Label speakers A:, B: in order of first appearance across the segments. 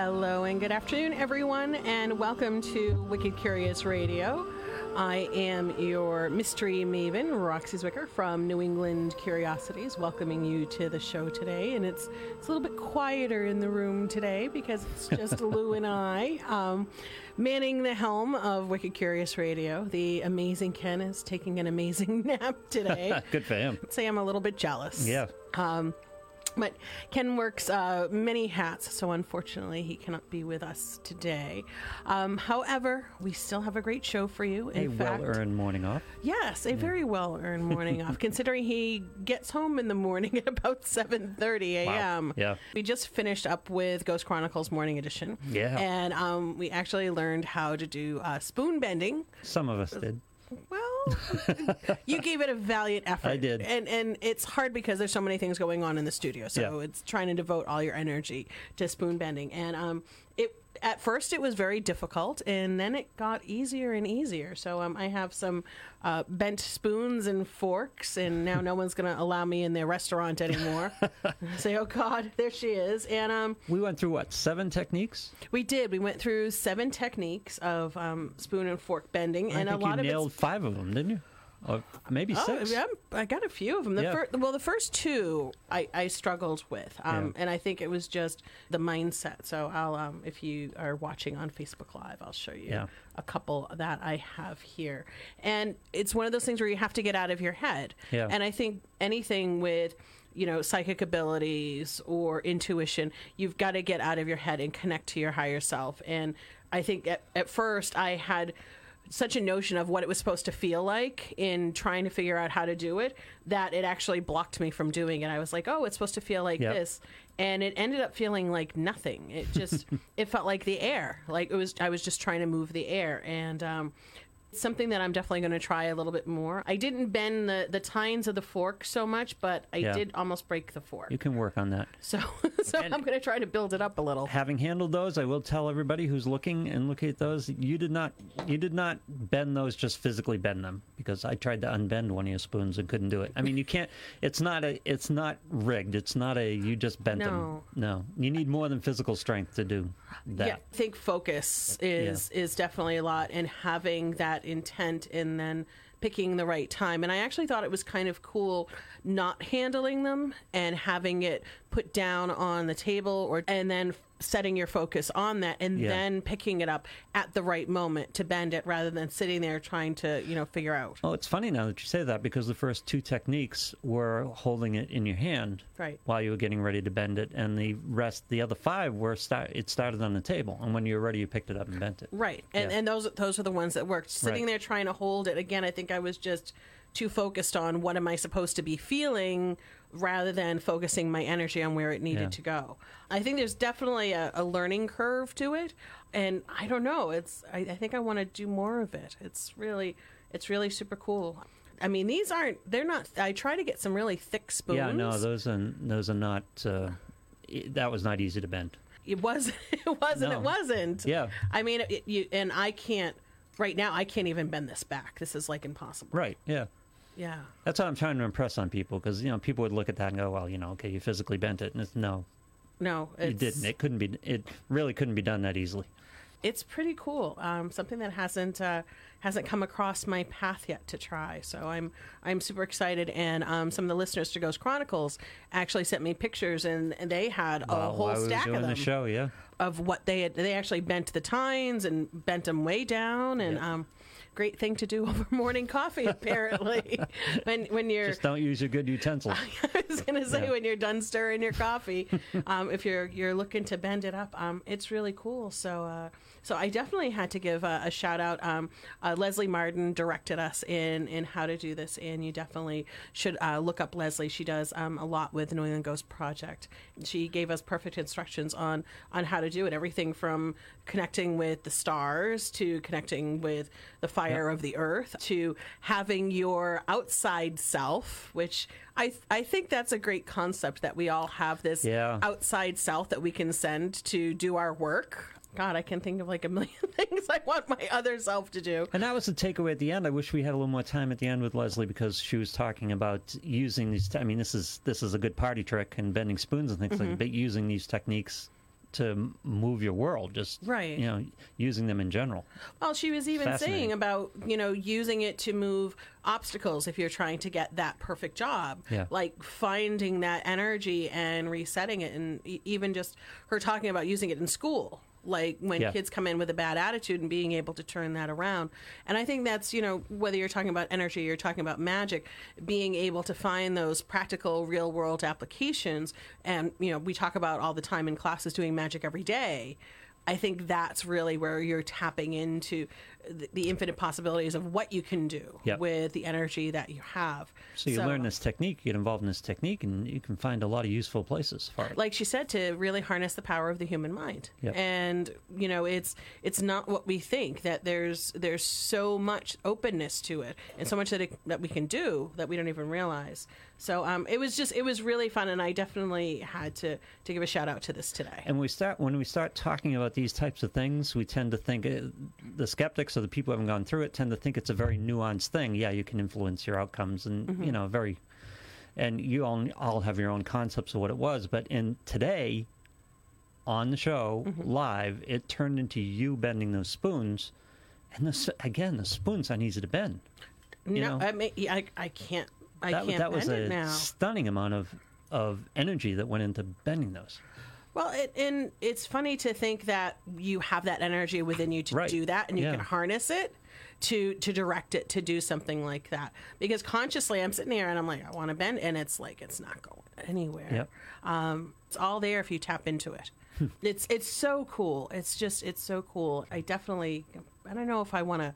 A: Hello and good afternoon, everyone, and welcome to Wicked Curious Radio. I am your mystery maven, Roxie Zwicker from New England Curiosities, welcoming you to the show today. And it's it's a little bit quieter in the room today because it's just Lou and I. Um, manning the helm of Wicked Curious Radio, the amazing Ken is taking an amazing nap today.
B: Good for him.
A: I'd say I'm a little bit jealous.
B: Yeah.
A: Um, but Ken works uh, many hats, so unfortunately he cannot be with us today. Um, however, we still have a great show for you. In
B: a
A: fact,
B: well-earned morning off.
A: Yes, a very well-earned morning off, considering he gets home in the morning at about 7.30 a.m.
B: Yeah.
A: We just finished up with Ghost Chronicles Morning Edition.
B: Yeah.
A: And um, we actually learned how to do uh, spoon bending.
B: Some of us did.
A: Well, you gave it a valiant effort.
B: I did.
A: and and it's hard because there's so many things going on in the studio. So
B: Yeah.
A: it's trying to devote all your energy to spoon bending. And um, at first it was very difficult, and then it got easier and easier. So um, I have some uh, bent spoons and forks, and now no one's going to allow me in their restaurant anymore. Say, oh God, there she is. And um,
B: We went through what seven techniques?
A: we did. We went through seven techniques of um, spoon and fork bending,
B: I
A: and a lot
B: you
A: of
B: nailed five of them, didn't you? Or maybe
A: Oh,
B: six.
A: yeah, I got a few of them. The
B: Yeah.
A: fir- well, the first two I, I struggled with, um,
B: Yeah.
A: and I think it was just the mindset. So I'll, um, if you are watching on Facebook Live, I'll show you
B: Yeah.
A: a couple that I have here. And it's one of those things where you have to get out of your head.
B: Yeah.
A: And I think anything with you know psychic abilities or intuition you've got to get out of your head and connect to your higher self and i think at, at first i had such a notion of what it was supposed to feel like in trying to figure out how to do it that it actually blocked me from doing it. I was like, "Oh, it's supposed to feel like
B: Yep.
A: this." And it ended up feeling like nothing. It just it felt like the air. Like it was I was just trying to move the air and um something that I'm definitely going to try a little bit more. I didn't bend the, the tines of the fork so much, but I
B: Yeah.
A: did almost break the fork.
B: You can work on that.
A: So, so I'm going to try to build it up a little.
B: Having handled those, I will tell everybody who's looking and looking at those, you did not you did not bend those just physically bend them because I tried to unbend one of your spoons and couldn't do it. I mean, you can't. It's not a. It's not rigged. It's not a. You just bent
A: No.
B: them. No, you need more than physical strength to do that.
A: Yeah, I think focus is is definitely a lot, and having that intent, and then picking the right time. And I actually thought it was kind of cool not handling them and having it put down on the table, or and then setting your focus on that, and
B: Yeah.
A: then picking it up at the right moment to bend it, rather than sitting there trying to you know figure out.
B: Oh, it's funny now that you say that because the first two techniques were holding it in your hand
A: Right.
B: while you were getting ready to bend it, and the rest, the other five, were start. It started on the table, and when you were ready, you picked it up and bent it.
A: Right, and
B: Yeah.
A: and those those are the ones that worked. Sitting
B: Right.
A: there trying to hold it again, I think I was just too focused on what am I supposed to be feeling rather than focusing my energy on where it needed
B: Yeah.
A: to go. I think there's definitely a, a learning curve to it, and I don't know. It's I, I think I want to do more of it. It's really it's really super cool. I mean, these aren't they're not. I try to get some really thick spoons.
B: Yeah, no, those are those are not. Uh, that was not easy to bend.
A: it wasn't. It wasn't.
B: No.
A: It wasn't.
B: Yeah.
A: I mean, it, you and I can't. Right now, I can't even bend this back. This is like impossible.
B: Right. Yeah.
A: Yeah.
B: That's what I'm trying to impress on people because you know people would look at that and go, well, you know, okay, you physically bent it, and it's no,
A: No,
B: you
A: it's,
B: didn't. It couldn't be. It really couldn't be done that easily.
A: It's pretty cool. Um, something that hasn't uh, hasn't come across my path yet to try. So I'm I'm super excited. And um, some of the listeners to Ghost Chronicles actually sent me pictures, and, and they had a
B: While-
A: whole
B: while we were
A: stack of them
B: the show, yeah.
A: of what they had. They actually bent the tines and bent them way down, and
B: Yeah.
A: um, great thing to do over morning coffee apparently. when when you're
B: Just don't use your good utensils.
A: I was going to say
B: Yeah.
A: when you're done stirring your coffee, um, if you're you're looking to bend it up, um, it's really cool. So uh, so I definitely had to give a, a shout out. Um, uh, Leslie Martin directed us in in how to do this, and you definitely should uh, look up Leslie. She does um, a lot with the New England Ghost Project. She gave us perfect instructions on on how to do it. Everything from connecting with the stars to connecting with the fire of the earth to having your outside self, which I I think that's a great concept that we all have this
B: Yeah.
A: outside self that we can send to do our work. God, I can think of like a million things I want my other self to do.
B: And that was the takeaway at the end. I wish we had a little more time at the end with Leslie because she was talking about using these. I mean, this is this is a good party trick and bending spoons and things
A: Mm-hmm.
B: like that. But using these techniques to move your world. Just
A: Right.
B: you know, using them in general.
A: Well, she was even saying about, you know, using it to move obstacles if you're trying to get that perfect job.
B: Yeah.
A: Like finding that energy and resetting it. And e- even just her talking about using it in school. Like when
B: Yeah.
A: kids come in with a bad attitude and being able to turn that around. And I think that's, you know, whether you're talking about energy, you're talking about magic, being able to find those practical real world applications. And, you know, we talk about all the time in classes doing magic every day. I think that's really where you're tapping into the, the infinite possibilities of what you can do
B: Yep.
A: with the energy that you have.
B: So you learn this technique, you get involved in this technique, and you can find a lot of useful places for it.
A: like she said to really harness the power of the human mind
B: Yep.
A: and you know it's it's not what we think that there's there's so much openness to it and so much that it, that we can do that we don't even realize so um, it was just it was really fun and i definitely had to to give a shout out to this today
B: And we start when we start talking about these types of things, we tend to think uh, the skeptics or the people who haven't gone through it tend to think it's a very nuanced thing. Yeah, you can influence your outcomes, and
A: Mm-hmm.
B: you know, very, and you all all have your own concepts of what it was. But in today, on the show
A: Mm-hmm.
B: live, it turned into you bending those spoons, and this again, the spoons aren't easy to bend. you
A: no
B: know.
A: I, mean, I i can't i
B: that
A: can't
B: that was a
A: now
B: stunning amount of of energy that went into bending those.
A: Well, it, and it's funny to think that you have that energy within you to
B: Right.
A: do that, and you
B: Yeah.
A: can harness it to to direct it to do something like that. Because consciously, I'm sitting here and I'm like, I want to bend, and it's like it's not going anywhere.
B: Yep.
A: Um, it's all there if you tap into it. it's it's so cool. It's just it's so cool. I definitely I don't know if I want to.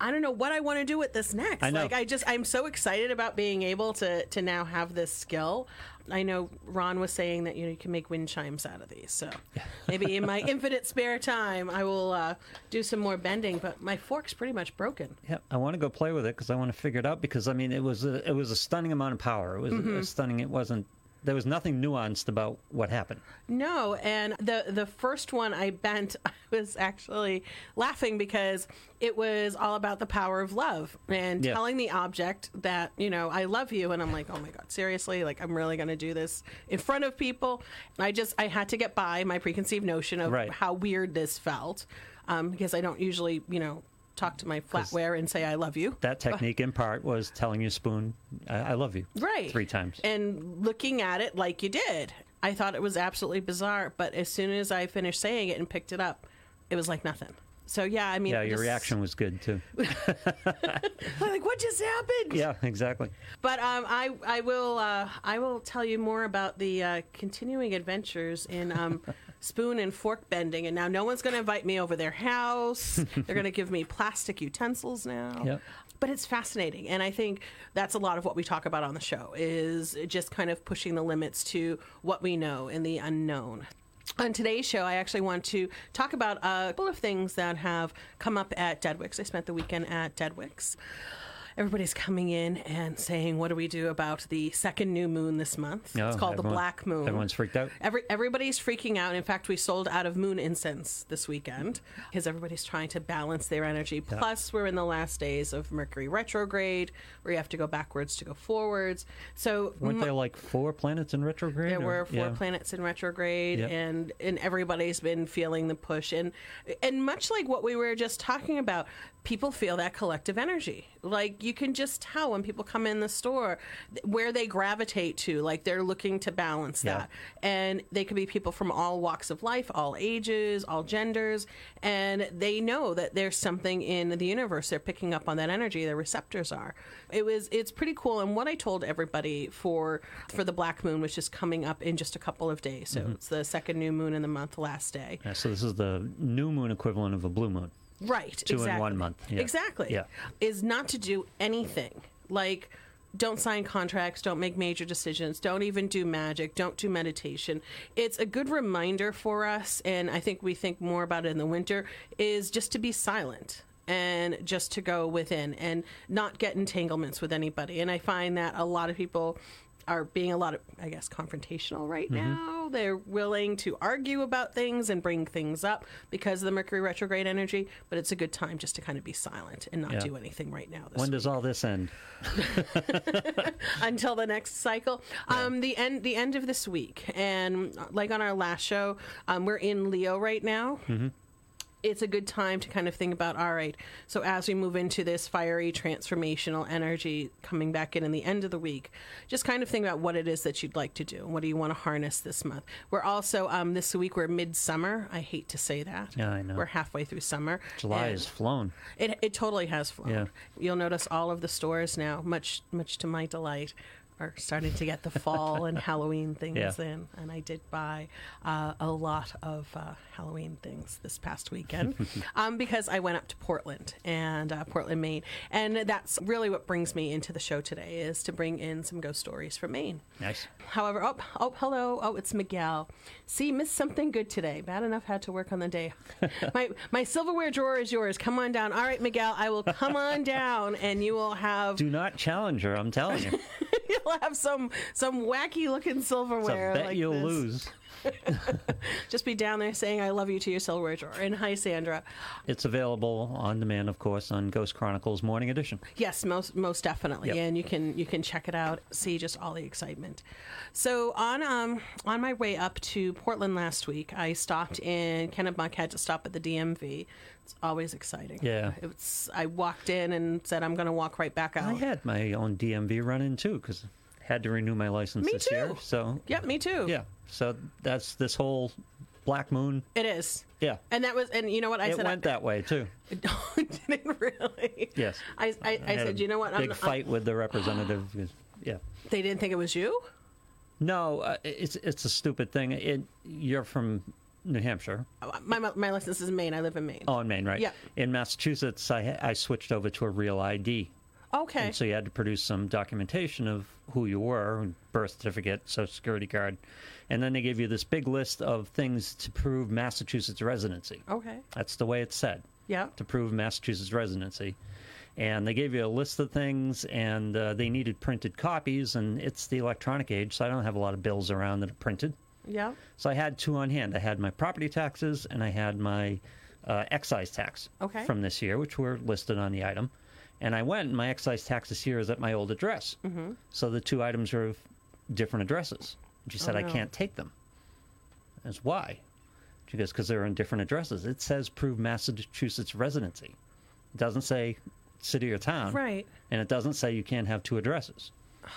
A: I don't know what I want to do with this next.
B: I know.
A: Like I just I'm so excited about being able to to now have this skill. I know Ron was saying that you know you can make wind chimes out of these. So maybe in my infinite spare time I will uh, do some more bending. But my fork's pretty much broken.
B: Yeah, I want to go play with it because I want to figure it out. Because I mean, it was a, it was a stunning amount of power. It was
A: Mm-hmm.
B: stunning. It wasn't. There was nothing nuanced about what happened.
A: No, and the the first one I bent, I was actually laughing because it was all about the power of love and
B: Yeah.
A: telling the object that you know I love you, and I'm like, oh my god, seriously, like I'm really going to do this in front of people. I just I had to get by my preconceived notion of
B: Right.
A: how weird this felt um, because I don't usually you know talk to my flatware and say I love you.
B: That technique, in part, was telling your spoon, "I, I love you,"
A: right
B: three times.
A: and looking at it like you did i thought it was absolutely bizarre but as soon as i finished saying it and picked it up it was like nothing so yeah i mean
B: yeah, your
A: just-
B: reaction was good too.
A: Like what just happened
B: yeah, exactly.
A: but um, I I will uh, I will tell you more about the uh, continuing adventures in um, spoon and fork bending. And now no one's going to invite me over their house. They're going to give me plastic utensils now.
B: Yep.
A: But it's fascinating, and I think that's a lot of what we talk about on the show is just kind of pushing the limits to what we know and the unknown. On today's show, I actually want to talk about a couple of things that have come up at Deadwicks. I spent the weekend at Deadwicks everybody's coming in and saying, "What do we do about the second new moon this month?"
B: Oh,
A: it's called the black moon.
B: Everyone's freaked out.
A: Every, everybody's freaking out. In fact, we sold out of moon incense this weekend because everybody's trying to balance their energy. Plus, we're in the last days of Mercury retrograde, where you have to go backwards to go forwards. So
B: Weren't
A: m-
B: there like four planets in retrograde?
A: there
B: or-
A: were four
B: yeah.
A: planets in retrograde,
B: Yep.
A: and and everybody's been feeling the push, and and much like what we were just talking about, people feel that collective energy. Like you can just tell when people come in the store where they gravitate to. Like they're looking to balance
B: Yeah.
A: that, and they could be people from all walks of life, all ages, all genders, and they know that there's something in the universe. They're picking up on that energy. Their receptors are. It was. It's pretty cool. And what I told everybody for for the black moon, which is coming up in just a couple of days. So mm-hmm. it's the second new moon in the month, last day.
B: Yeah, so this is the new moon equivalent of a blue moon.
A: Right.
B: Two in
A: exactly.
B: one month, yeah.
A: Exactly.
B: Yeah.
A: Is not to do anything. Like don't sign contracts, don't make major decisions, don't even do magic, don't do meditation. It's a good reminder for us and I think we think more about it in the winter is just to be silent and just to go within and not get entanglements with anybody. And I find that a lot of people are being a lot of I guess confrontational right mm-hmm. now. They're willing to argue about things and bring things up because of the Mercury retrograde energy, but it's a good time just to kind of be silent and not
B: Yeah.
A: do anything right now. This
B: When does all this end?
A: until the next cycle. Um, the end, the end of this week, and uh, like on our last show, um, we're in Leo right now. It's a good time to kind of think about all right. So as we move into this fiery transformational energy coming back in in the end of the week, just kind of think about what it is that you'd like to do. What do you want to harness this month? We're also um, this week we're midsummer. I hate to say that.
B: Yeah, I know.
A: We're halfway through summer.
B: July has flown.
A: it it totally has flown.
B: Yeah.
A: You'll notice all of the stores now, much much to my delight, are starting to get the fall and Halloween things
B: Yeah.
A: in. And I did buy uh, a lot of uh, Halloween things this past weekend um, because I went up to Portland and uh, Portland, Maine, and that's really what brings me into the show today is to bring in some ghost stories from Maine.
B: Nice.
A: However, oh, oh, hello. Oh, it's Miguel. See, missed something good today. Bad enough had to work on the day. my my silverware drawer is yours. Come on down. All right, Miguel, I will come on down, and you will have
B: Do not challenge her. I'm telling you.
A: You'll have some some wacky looking silverware.
B: bet
A: like
B: you'll
A: this.
B: lose.
A: Just be down there saying "I love you" to your silverware drawer. And hi, Sandra.
B: It's available on demand, of course, on Ghost Chronicles Morning Edition.
A: Yes, most most definitely,
B: Yep.
A: and you can you can check it out, see just all the excitement. So on um on my way up to Portland last week, I stopped in Kennebunk. Had to stop at the DMV. It's always exciting.
B: Yeah.
A: it's I walked in and said I'm going to walk right back out.
B: I had my own DMV run in too because had to renew my license
A: Me
B: this year.
A: too.
B: So
A: yeah, me too.
B: yeah, so that's this whole Black Moon.
A: it is.
B: Yeah,
A: And that was, and you know what I
B: it
A: said?
B: went that way too.
A: I, didn't really.
B: Yes.
A: I I, I
B: had
A: said, you know what? I'm-
B: Big
A: I'm-
B: fight with the representative. yeah.
A: they didn't think it was you.
B: No, uh, it's it's a stupid thing. It you're from New Hampshire.
A: My my license is in Maine. I live in Maine.
B: Oh, in Maine, right?
A: Yeah.
B: In Massachusetts, I I switched over to a real ID.
A: Okay.
B: And so you had to produce some documentation of who you were, birth certificate, social security card, and then they gave you this big list of things to prove Massachusetts residency.
A: okay.
B: That's the way it's said
A: Yeah.
B: to prove Massachusetts residency. And they gave you a list of things, and uh, they needed printed copies. And it's the electronic age, so I don't have a lot of bills around that are printed.
A: Yeah.
B: So I had two on hand. I had my property taxes, and I had my uh, excise tax
A: Okay.
B: from this year, which were listed on the item. And I went, and my excise tax this year is at my old address. Mm-hmm. So the two items are of different addresses. And she said,
A: Oh,
B: I can't take them. That's why. She goes, because they're on different addresses. It says prove Massachusetts residency. It doesn't say city or town.
A: Right.
B: And it doesn't say you can't have two addresses.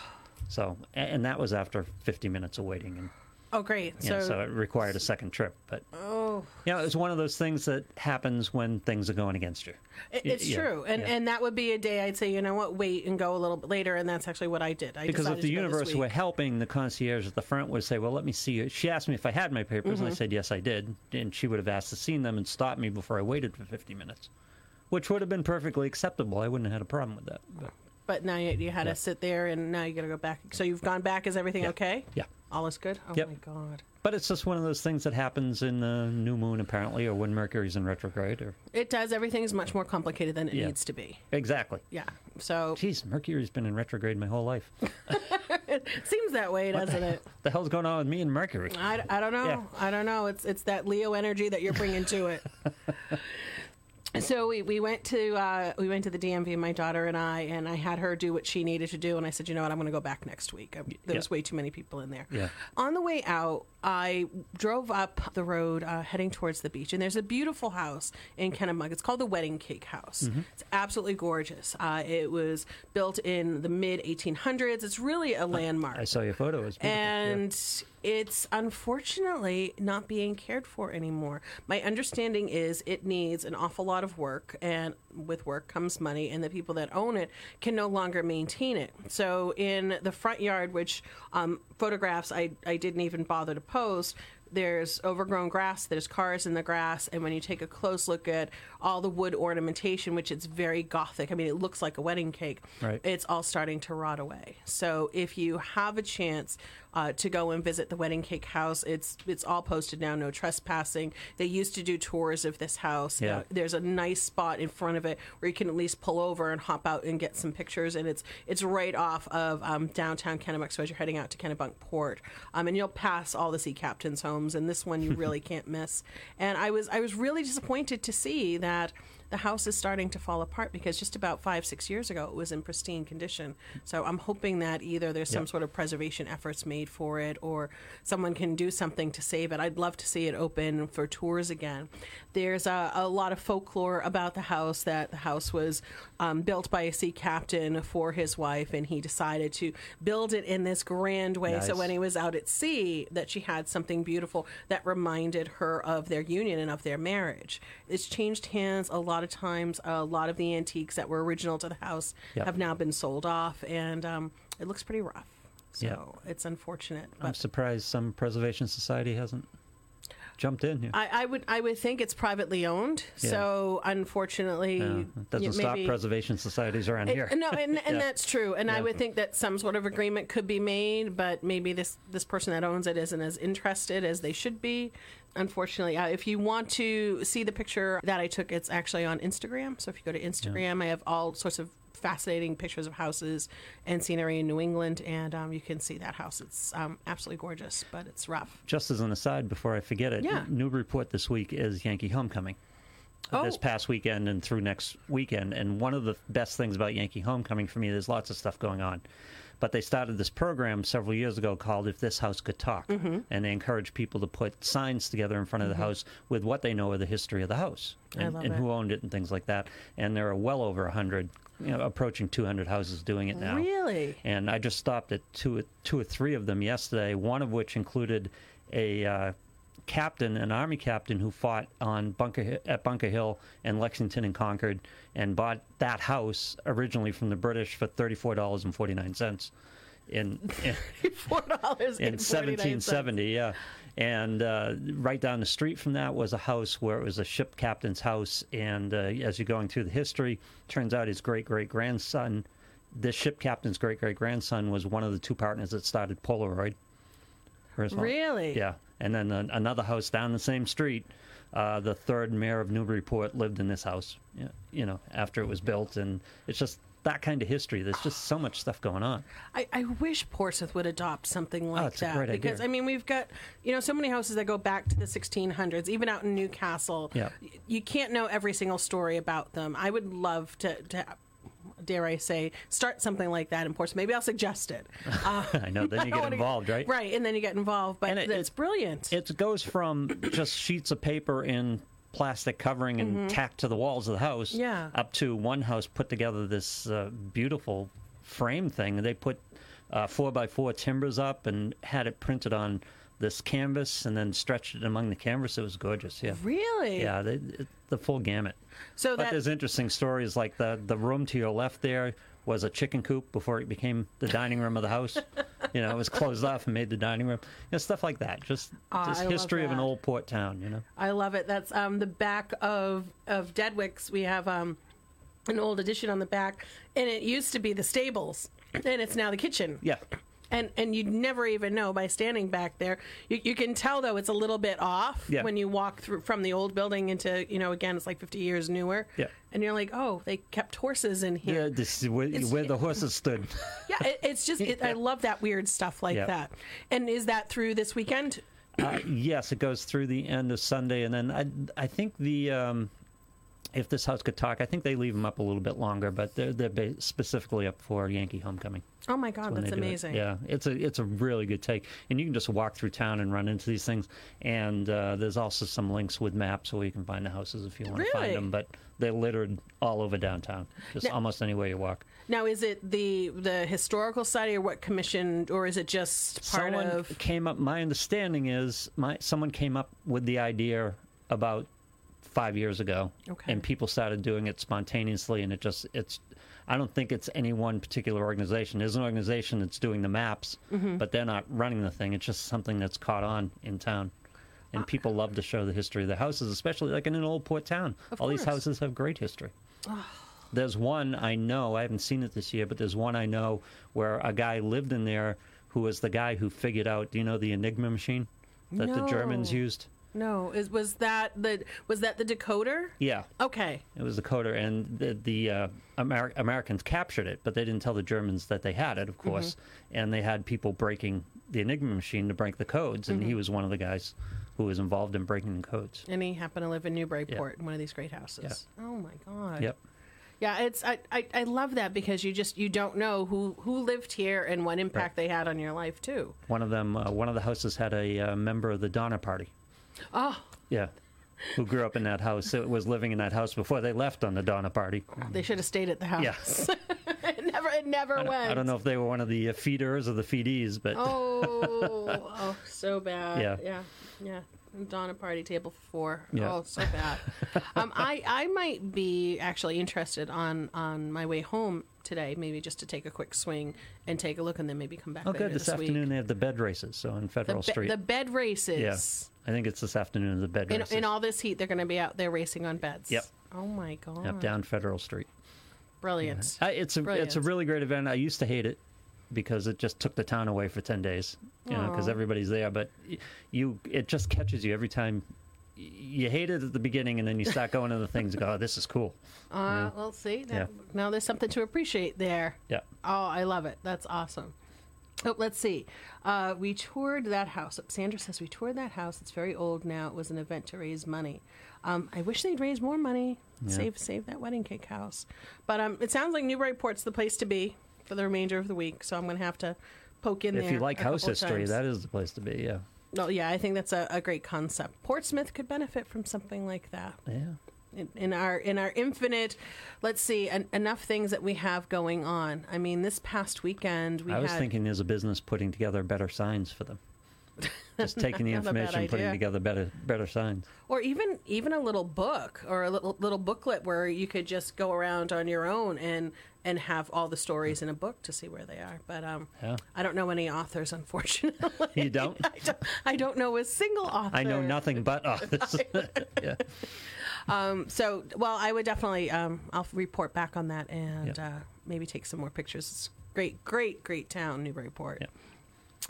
B: So, and that was after 50 minutes of waiting. And
A: Oh, great.
B: yeah,
A: so,
B: so it required a second trip. But,
A: oh,
B: you know, it's one of those things that happens when things are going against you.
A: it, it's
B: yeah,
A: true, and
B: yeah.
A: and that would be a day I'd say, you know what, wait and go a little bit later, and that's actually what I did. I
B: Because if the
A: to go this
B: universe were helping, the concierge at the front would say, "Well, let me see you." She asked me if I had my papers,
A: Mm-hmm.
B: and I said yes, I did. And she would have asked to see them and stopped me before I waited for 50 minutes, which would have been perfectly acceptable. I wouldn't have had a problem with that. But,
A: but now you, you had
B: Yeah.
A: to sit there, and now you got to go back. So you've gone back. Is everything
B: Yeah.
A: okay?
B: yeah,
A: All is good. Oh
B: Yep.
A: my god.
B: but it's just one of those things that happens in the new moon, apparently, or when Mercury's in retrograde, or
A: It does. Everything is much more complicated than it
B: Yeah.
A: needs to be.
B: exactly.
A: Yeah. So
B: Geez, Mercury's been in retrograde my whole life.
A: It seems that way, doesn't it?
B: the hell's going on with me and Mercury?
A: I, I don't know.
B: Yeah.
A: I don't know. It's it's that Leo energy that you're bringing to it. So we, we went to uh, we went to the DMV, my daughter and I, and I had her do what she needed to do, and I said, you know what, I'm going to go back next week. I, there was
B: Yeah.
A: way too many people in there.
B: Yeah.
A: On the way out, I drove up the road uh, heading towards the beach, and there's a beautiful house in Kennebunk. It's called the Wedding Cake House.
B: Mm-hmm.
A: It's absolutely gorgeous. Uh, it was built in the mid 1800s. It's really a landmark
B: I saw your photo. It's beautiful. Yeah.
A: It's unfortunately not being cared for anymore. My understanding is it needs an awful lot of work, and with work comes money, and the people that own it can no longer maintain it. So, in the front yard, which um, photographs I, I didn't even bother to post, there's overgrown grass, there's cars in the grass, and when you take a close look at all the wood ornamentation, which it's very gothic, I mean, it looks like a wedding cake,
B: Right.
A: it's all starting to rot away. So if you have a chance uh, to go and visit the wedding cake house, it's it's all posted now, no trespassing. They used to do tours of this house.
B: Yeah.
A: Uh, there's a nice spot in front of it where you can at least pull over and hop out and get some pictures. And it's it's right off of um, downtown Kennebunk, so as you're heading out to Kennebunkport, um, and you'll pass all the sea captains' homes, and this one you really can't miss. And I was I was really disappointed to see that. The house is starting to fall apart because just about five, six years ago it was in pristine condition. So I'm hoping that either there's some
B: Yep.
A: sort of preservation efforts made for it or someone can do something to save it. I'd love to see it open for tours again. There's a, a lot of folklore about the house that the house was um, built by a sea captain for his wife, and he decided to build it in this grand way. So when he was out at sea, that she had something beautiful that reminded her of their union and of their marriage. It's changed hands a lot of times. A lot of the antiques that were original to the house
B: Yep.
A: have now been sold off, and um, it looks pretty rough. So
B: Yeah.
A: it's unfortunate.
B: I'm surprised some preservation society hasn't jumped in here.
A: I, I would I would think it's privately owned.
B: Yeah.
A: So unfortunately,
B: Yeah, it doesn't
A: you-
B: stop preservation societies around
A: It-
B: here.
A: No, and, and
B: Yeah.
A: that's true. And I would think that some sort of agreement could be made, but maybe this this person that owns it isn't as interested as they should be. Unfortunately, uh, if you want to see the picture that I took, it's actually on Instagram. So if you go to Instagram, I have all sorts of fascinating pictures of houses and scenery in New England, and um, you can see that house. It's um, absolutely gorgeous, but it's rough.
B: Just as an aside, before I forget it,
A: Yeah.
B: report this week is Yankee Homecoming. This
A: Oh.
B: past weekend and through next weekend. And one of the best things about Yankee Homecoming for me, there's lots of stuff going on. But they started this program several years ago called If This House Could Talk.
A: Mm-hmm.
B: And they encourage people to put signs together in front of the house with what they know of the history of the house and, and who owned it and things like that. And there are well over 100, you know, approaching 200 houses doing it now.
A: Really?
B: And I just stopped at two, two or three of them yesterday. One of which included a uh, captain, an army captain, who fought on Bunker at Bunker Hill and Lexington and Concord, and bought that house originally from the British for thirty-four dollars and forty-nine cents. In, in
A: Four dollars
B: in 1770, yeah. And uh, right down the street from that was a house where it was a ship captain's house. And uh, as you're going through the history, turns out his great great grandson, this ship captain's great great grandson, was one of the two partners that started Polaroid. First of all.
A: Really?
B: Yeah. And then an another house down the same street, uh, the third mayor of Newburyport lived in this house, yeah, you know, after it was built. And it's just that kind of history. There's just so much stuff going on.
A: I, I wish Portsmouth would adopt something like
B: Oh, it's a
A: that because I mean we've got you know so many houses that go back to the 1600s even out in Newcastle
B: Yeah.
A: Y- you can't know every single story about them I would love to, to dare I say start something like that in Portsmouth maybe I'll suggest it uh,
B: I know. Then you get involved, right?
A: right and then you get involved but
B: it-
A: it's brilliant
B: It goes from just sheets of paper in plastic covering and tacked to the walls of the house
A: Mm-hmm. Yeah.
B: up to one house put together this uh, beautiful frame thing. They put uh, four by four timbers up and had it printed on this canvas and then stretched it among the canvas. It was gorgeous. Yeah.
A: really
B: Yeah, they, it, the full gamut.
A: so
B: But
A: that
B: there's interesting stories like the the room to your left there was a chicken coop before it became the dining room of the house. you know, it was closed off and made the dining room. You know, stuff like that. Just just
A: I
B: history of an old port town. You know.
A: I love it. That's um, the back of of Deadwicks. We have um, an old addition on the back, and it used to be the stables, and it's now the kitchen.
B: Yeah.
A: And and you'd never even know by standing back there. You, you can tell though it's a little bit off
B: Yeah.
A: when you walk through from the old building into you know again it's like 50 years newer.
B: Yeah.
A: And you're like, oh, they kept horses in here.
B: Yeah, this is where, where the horses stood.
A: Yeah, it, it's just it, I love that weird stuff like
B: Yeah.
A: that. And is that through this weekend?
B: Uh, yes, it goes through the end of Sunday, and then I I think the um, if this house could talk, I think they leave them up a little bit longer, but they're they're ba- specifically up for Yankee homecoming.
A: Oh my God, that's
B: they do it.
A: amazing.
B: Yeah, it's a it's a really good take, and you can just walk through town and run into these things. And uh, there's also some links with maps where you can find the houses if you want to
A: Really?
B: find them. But they're littered all over downtown, just
A: Now-
B: almost anywhere you walk.
A: Now, is it the the historical society or what commissioned, or is it just part
B: someone
A: of?
B: came up. My understanding is my someone came up with the idea about five years ago,
A: Okay.
B: and people started doing it spontaneously, and it just it's. I don't think it's any one particular organization. There's an organization that's doing the maps,
A: Mm-hmm.
B: but they're not running the thing. It's just something that's caught on in town. and people love to show the history of the houses, especially like in an old port town.
A: Of
B: All these houses have great history. There's one I know, I haven't seen it this year, but there's one I know where a guy lived in there who was the guy who figured out, do you know the Enigma machine that the Germans used?
A: No, is was that the was that the decoder?
B: Yeah.
A: Okay.
B: It was the coder, and the, the uh, Amer- Americans captured it, but they didn't tell the Germans that they had it, of course. And they had people breaking the Enigma machine to break the codes, and he was one of the guys who was involved in breaking the codes.
A: And he happened to live in Newburyport in one of these great houses. Oh my god.
B: Yep.
A: Yeah, it's I, I I love that because you just you don't know who who lived here and what impact they had on your life too.
B: One of them, uh, one of the houses had a uh, member of the Donner Party.
A: Oh,
B: Yeah. Who grew up in that house? It was living in that house before they left on the Donner Party.
A: they should have stayed at the house.
B: Yeah.
A: it never it never
B: I
A: went.
B: I don't know if they were one of the uh, feeders or the feedees, but
A: Oh, oh, so bad.
B: Yeah.
A: yeah, yeah. Donner party table four.
B: Yeah.
A: Oh, so bad. um, I I might be actually interested on on my way home today, maybe just to take a quick swing and take a look, and then maybe come back.
B: oh, good. This,
A: this
B: afternoon
A: week.
B: they have the bed races, so on
A: The,
B: Federal
A: be-
B: Street.
A: the bed races.
B: yeah, I think it's this afternoon. In the bed
A: In,
B: races.
A: in all this heat, they're going to be out there racing on beds.
B: Yep.
A: Oh my god.
B: Yep, down Federal Street.
A: Brilliant.
B: I, it's a it's a really great event. I used to hate it because it just took the town away for ten days. You know, because everybody's there, but you it just catches you every time. You hate it at the beginning, and then you start going to the things. and Go, oh, this is cool.
A: Uh, well, see, that,
B: Yeah.
A: now there's something to appreciate there.
B: Yeah.
A: Oh, I love it. That's awesome. Oh, let's see. Uh, we toured that house. Sandra says we toured that house. It's very old now. It was an event to raise money. Um, I wish they'd raise more money. Save save that wedding cake house. But um, it sounds like Newburyport's the place to be for the remainder of the week. So I'm going to have to poke in there.
B: If you like house history,
A: times.
B: that is the place to be. Yeah.
A: No, yeah, I think that's a, a great concept. Portsmouth could benefit from something like that
B: Yeah.
A: In, in our in our infinite let's see en- enough things that we have going on i mean this past weekend we
B: I was
A: had
B: thinking as a business putting together better signs for them. Just taking the information, putting together better better signs.
A: or even even a little book or a little little booklet where you could just go around on your own and and have all the stories in a book to see where they are but um
B: Yeah.
A: i don't know any authors unfortunately
B: You don't?
A: I don't, I don't know a single author
B: I know nothing but authors. yeah.
A: Um, so, well, I would definitely, um, I'll report back on that and uh, maybe take some more pictures. It's great, great, great town, Newburyport.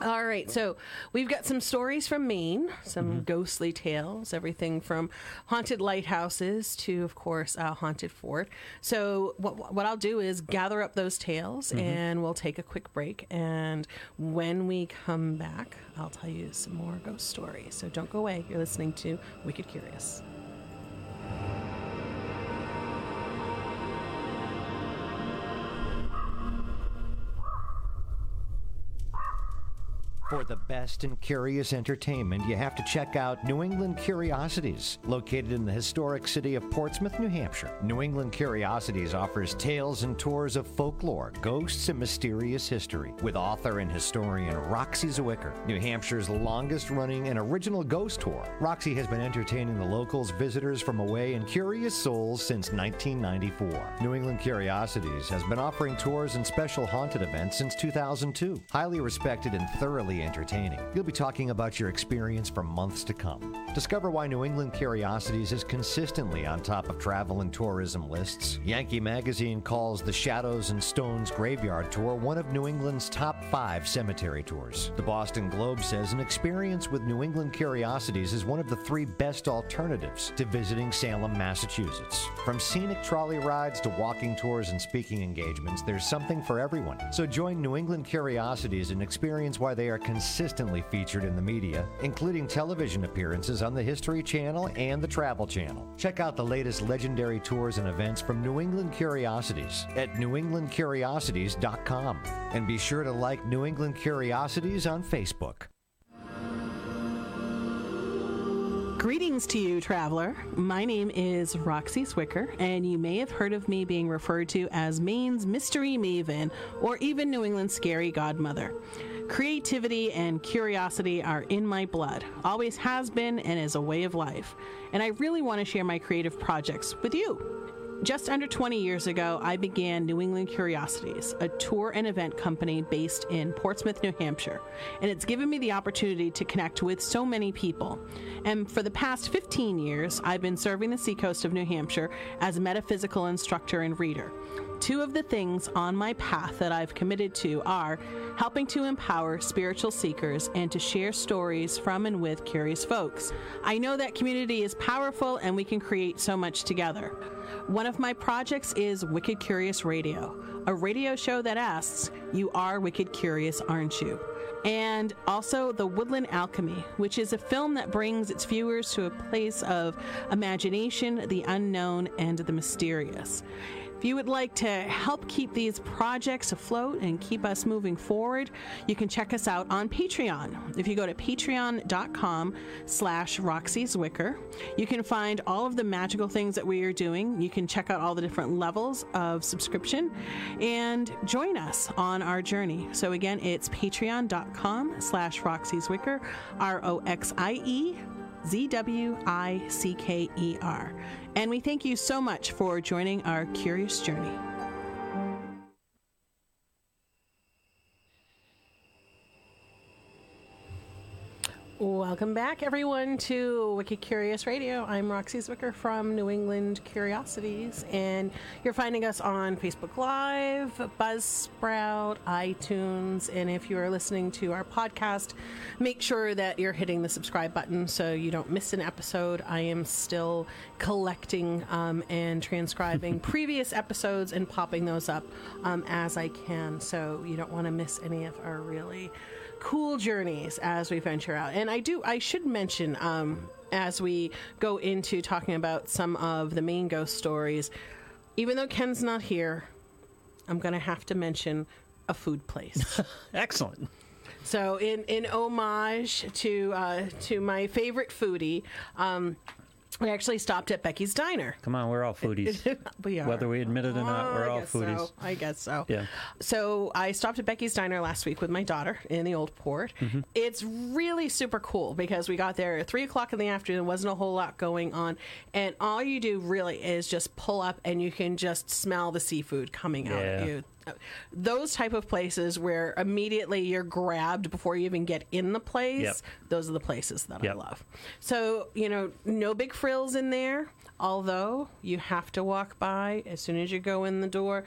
A: All right, so we've got some stories from Maine, some
B: Mm-hmm.
A: ghostly tales, everything from haunted lighthouses to, of course, a haunted fort. So, what, what I'll do is gather up those tales
B: Mm-hmm.
A: and we'll take a quick break. And when we come back, I'll tell you some more ghost stories. So, don't go away. You're listening to Wicked Curious.
C: For the best in curious entertainment, you have to check out New England Curiosities, located in the historic city of Portsmouth, New Hampshire. New England Curiosities offers tales and tours of folklore, ghosts, and mysterious history, with author and historian Roxie Zwicker, New Hampshire's longest running and original ghost tour. Roxie has been entertaining the locals, visitors from away, and curious souls since 1994. New England Curiosities has been offering tours and special haunted events since 2002. Highly respected and thoroughly entertaining. You'll be talking about your experience for months to come. Discover why New England Curiosities is consistently on top of travel and tourism lists. Yankee Magazine calls the Shadows and Stones Graveyard Tour one of New England's top five cemetery tours. The Boston Globe says an experience with New England Curiosities is one of the three best alternatives to visiting Salem, Massachusetts. From scenic trolley rides to walking tours and speaking engagements, there's something for everyone. So join New England Curiosities and experience why they are consistently featured in the media, including television appearances on the History Channel and the Travel Channel. Check out the latest legendary tours and events from New England Curiosities at newenglandcuriosities.com. And be sure to like New England Curiosities on Facebook.
A: Greetings to you, traveler. My name is Roxie Zwicker, and you may have heard of me being referred to as Maine's Mystery Maven or even New England's Scary Godmother. Creativity and curiosity are in my blood, always has been, and is a way of life. And I really want to share my creative projects with you. Just under 20 years ago, I began New England Curiosities, a tour and event company based in Portsmouth, New Hampshire. And it's given me the opportunity to connect with so many people. And for the past 15 years, I've been serving the seacoast of New Hampshire as a metaphysical instructor and reader. Two of the things on my path that I've committed to are helping to empower spiritual seekers and to share stories from and with curious folks. I know that community is powerful and we can create so much together. One of my projects is Wicked Curious Radio, a radio show that asks, You are wicked curious, aren't you? And also The Woodland Alchemy, which is a film that brings its viewers to a place of imagination, the unknown, and the mysterious. If you would like to help keep these projects afloat and keep us moving forward, you can check us out on Patreon. If you go to patreon.com slash Roxie Zwicker, you can find all of the magical things that we are doing. You can check out all the different levels of subscription and join us on our journey. So again, it's patreon.com slash Roxie Zwicker, R-O-X-I-E Z W I C K E R. And we thank you so much for joining our curious journey. Welcome back, everyone, to Wicked Curious Radio. I'm Roxie Zwicker from New England Curiosities, and you're finding us on Facebook Live, Buzzsprout, iTunes, and if you are listening to our podcast, make sure that you're hitting the subscribe button so you don't miss an episode. I am still collecting um, and transcribing previous episodes and popping those up um, as I can, so you don't want to miss any of our really cool journeys as we venture out. And I do, I should mention, um, as we go into talking about some of the main ghost stories, even though Ken's not here, I'm going to have to mention a food place.
B: Excellent.
A: so, in in homage to uh, to my favorite foodie, um, we actually stopped at Becky's Diner.
B: Come on, we're all foodies.
A: we are.
B: Whether we admit it or not,
A: Oh,
B: we're
A: I
B: all
A: guess
B: foodies.
A: So. I guess so.
B: Yeah.
A: So I stopped at Becky's Diner last week with my daughter in the Old Port.
B: Mm-hmm.
A: It's really super cool because we got there at three o'clock in the afternoon. There wasn't a whole lot going on, and all you do really is just pull up and you can just smell the seafood coming out at
B: Yeah.
A: you. Those type of places where immediately you're grabbed before you even get in the place.
B: Yep.
A: Those are the places that I love. So you know, no big frills in there. Although you have to walk by as soon as you go in the door,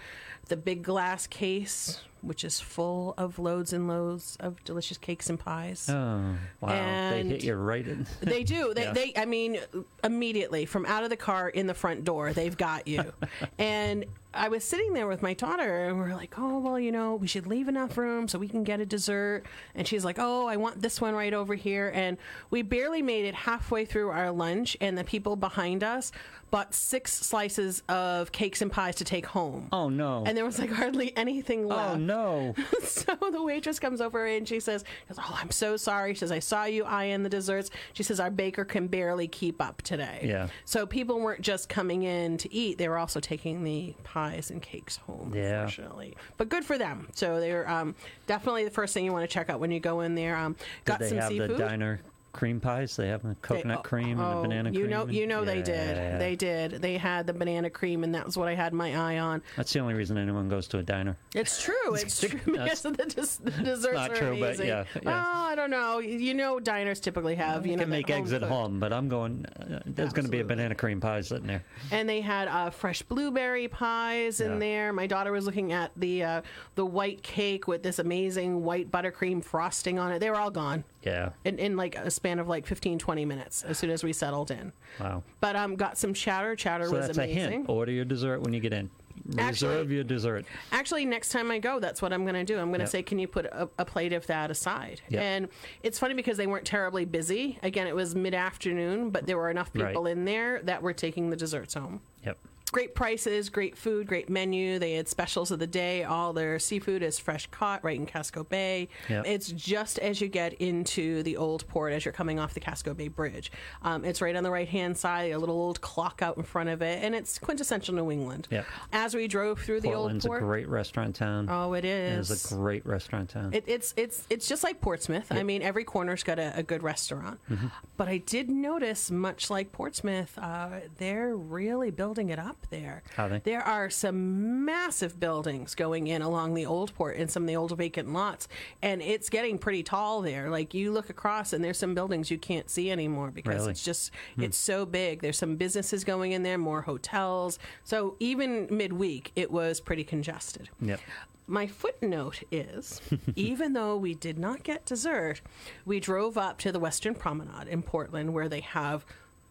A: the big glass case, which is full of loads and loads of delicious cakes and pies.
B: Oh, wow.
A: And-
B: they hit you right in.
A: They do. They,
B: Yeah.
A: they, I mean, immediately from out of the car in the front door, they've got you. and I was sitting there with my daughter, and we're like, oh, well, you know, we should leave enough room so we can get a dessert. And she's like, oh, I want this one right over here. And we barely made it halfway through our lunch, and the people behind us bought six slices of cakes and pies to take home.
B: Oh, no.
A: And there was like hardly anything oh, left.
B: oh, no.
A: so the waitress comes over and she says, "Oh, I'm so sorry." She says, "I saw you eyeing the desserts." She says, "Our baker can barely keep up today."
B: Yeah.
A: So people weren't just coming in to eat; they were also taking the pies and cakes home.
B: Yeah.
A: Unfortunately, but good for them. So they're um, definitely the first thing you want to check out when you go in there. Um, got
B: Did they
A: some
B: have
A: seafood.
B: the diner cream pies? They have the coconut
A: They-
B: cream and
A: oh,
B: the banana
A: you
B: cream.
A: know,
B: and-
A: you know they did. They did. They had the banana cream, and that was what I had my eye on.
B: That's the only reason anyone goes to a diner.
A: It's true. It's true because the, des- the desserts
B: not
A: are
B: true, but
A: amazing.
B: yeah, yeah.
A: Well, I don't know. You know, diners typically have you
B: You
A: know
B: can make eggs at
A: food.
B: home, but I'm going. Uh, there's going to be a banana cream pie sitting there.
A: And they had uh, fresh blueberry pies in
B: Yeah.
A: there. My daughter was looking at the uh, the white cake with this amazing white buttercream frosting on it. They were all gone
B: Yeah.
A: in, in like a span of like 15, 20 minutes as soon as we settled in.
B: Wow.
A: But um, got some chowder. Chowder
B: So
A: was
B: that's
A: amazing.
B: a hint. Order your dessert when you get in.
A: Actually-
B: Reserve your dessert.
A: Actually, next time I go, that's what I'm going to do. I'm going to
B: Yep.
A: say, can you put a, a plate of that aside?
B: Yep.
A: And it's funny because they weren't terribly busy. Again, it was mid afternoon, but there were enough people
B: Right.
A: in there that were taking the desserts home.
B: Yep.
A: Great prices, great food, great menu. They had specials of the day. All their seafood is fresh caught right in Casco Bay.
B: Yep.
A: It's just as you get into the old port as you're coming off the Casco Bay Bridge. Um, it's right on the right hand side, a little old clock out in front of it, and it's quintessential New England.
B: Yep.
A: As we drove through the old port, it's
B: a great restaurant town.
A: oh, it
B: It
A: is.
B: is a great restaurant town.
A: It, it's it's it's just like Portsmouth. I mean, every corner's got a, a good restaurant.
B: Mm-hmm.
A: But I did notice, much like Portsmouth, uh, they're really building it up. Up there.
B: They?
A: There are some massive buildings going in along the old port and some of the old vacant lots, and it's getting pretty tall there. Like you look across, and there's some buildings you can't see anymore because
B: Really?
A: it's just hmm. it's so big. There's some businesses going in there, more hotels. So even midweek, it was pretty congested.
B: Yep.
A: My footnote is even though we did not get dessert, we drove up to the Western Promenade in Portland where they have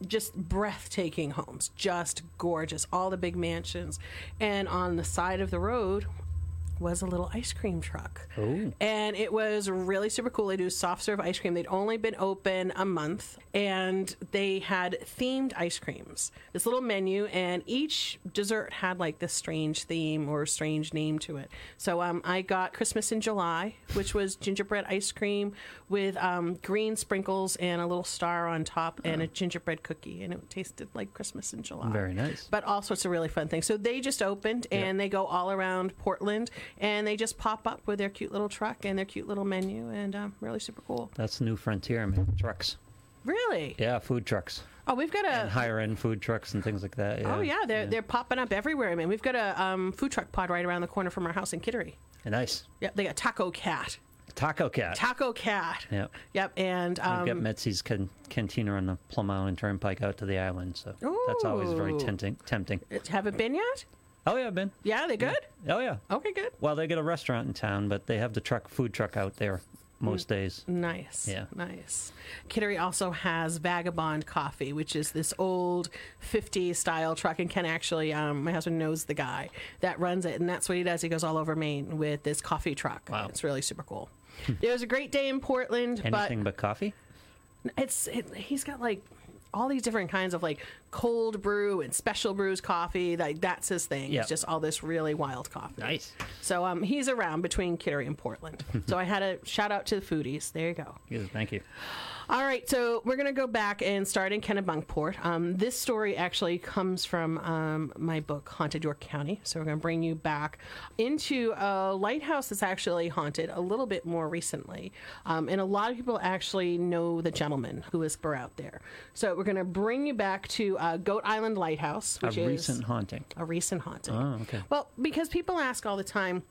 A: just breathtaking homes, just gorgeous, all the big mansions. And on the side of the road was a little ice cream truck.
B: Ooh.
A: And it was really super cool. They do soft serve ice cream. They'd only been open a month and they had themed ice creams. This little menu and each dessert had like this strange theme or strange name to it. So um, I got Christmas in July, which was gingerbread ice cream with um, green sprinkles and a little star on top and a gingerbread cookie. And it tasted like Christmas in July
B: Very nice.
A: but all sorts of really fun things. So they just opened and they go all around Portland and they just pop up with their cute little truck and their cute little menu and um, really super cool.
B: That's the new frontier, man. Trucks.
A: Really?
B: Yeah, food trucks.
A: Oh, we've got a.
B: higher end food trucks and things like that. Yeah.
A: Oh yeah, they're they're popping up everywhere. I mean, we've got a um, food truck pod right around the corner from our house in Kittery.
B: Nice.
A: Yep, they got Taco Cat.
B: Taco Cat.
A: Taco Cat.
B: Yep.
A: Yep, and
B: We've got
A: um,
B: Metzi's can- cantina on the Plum Island Turnpike out to the island, so that's always very tempting. Tempting.
A: haven't been yet.
B: Oh yeah, Ben.
A: Yeah, they good.
B: Oh yeah.
A: Okay, good.
B: Well, they get a restaurant in town, but they have the truck food truck out there most days.
A: Nice.
B: Yeah.
A: Nice. Kittery also has Vagabond Coffee, which is this old 50s style truck. And Ken actually, um, my husband knows the guy that runs it. And that's what he does. He goes all over Maine with this coffee truck.
B: Wow.
A: It's really super cool. it was a great day in Portland,
B: Anything but coffee?
A: but it's it, he's got like all these different kinds of like cold brew and special brews coffee. Like that's his thing.
B: Yeah.
A: It's just all this really wild coffee.
B: Nice.
A: So um, he's around between Kittery and Portland. so I had a shout out to the foodies. There you go.
B: Yes, thank you.
A: All right, so we're going to go back and start in Kennebunkport. Um, this story actually comes from um, my book, Haunted York County. So we're going to bring you back into a lighthouse that's actually haunted a little bit more recently. Um, and a lot of people actually know the gentleman who is out there. So we're going to bring you back to uh, Goat Island Lighthouse,
B: A
A: which is a
B: recent haunting.
A: a recent haunting.
B: Oh, okay.
A: Well, because people ask all the time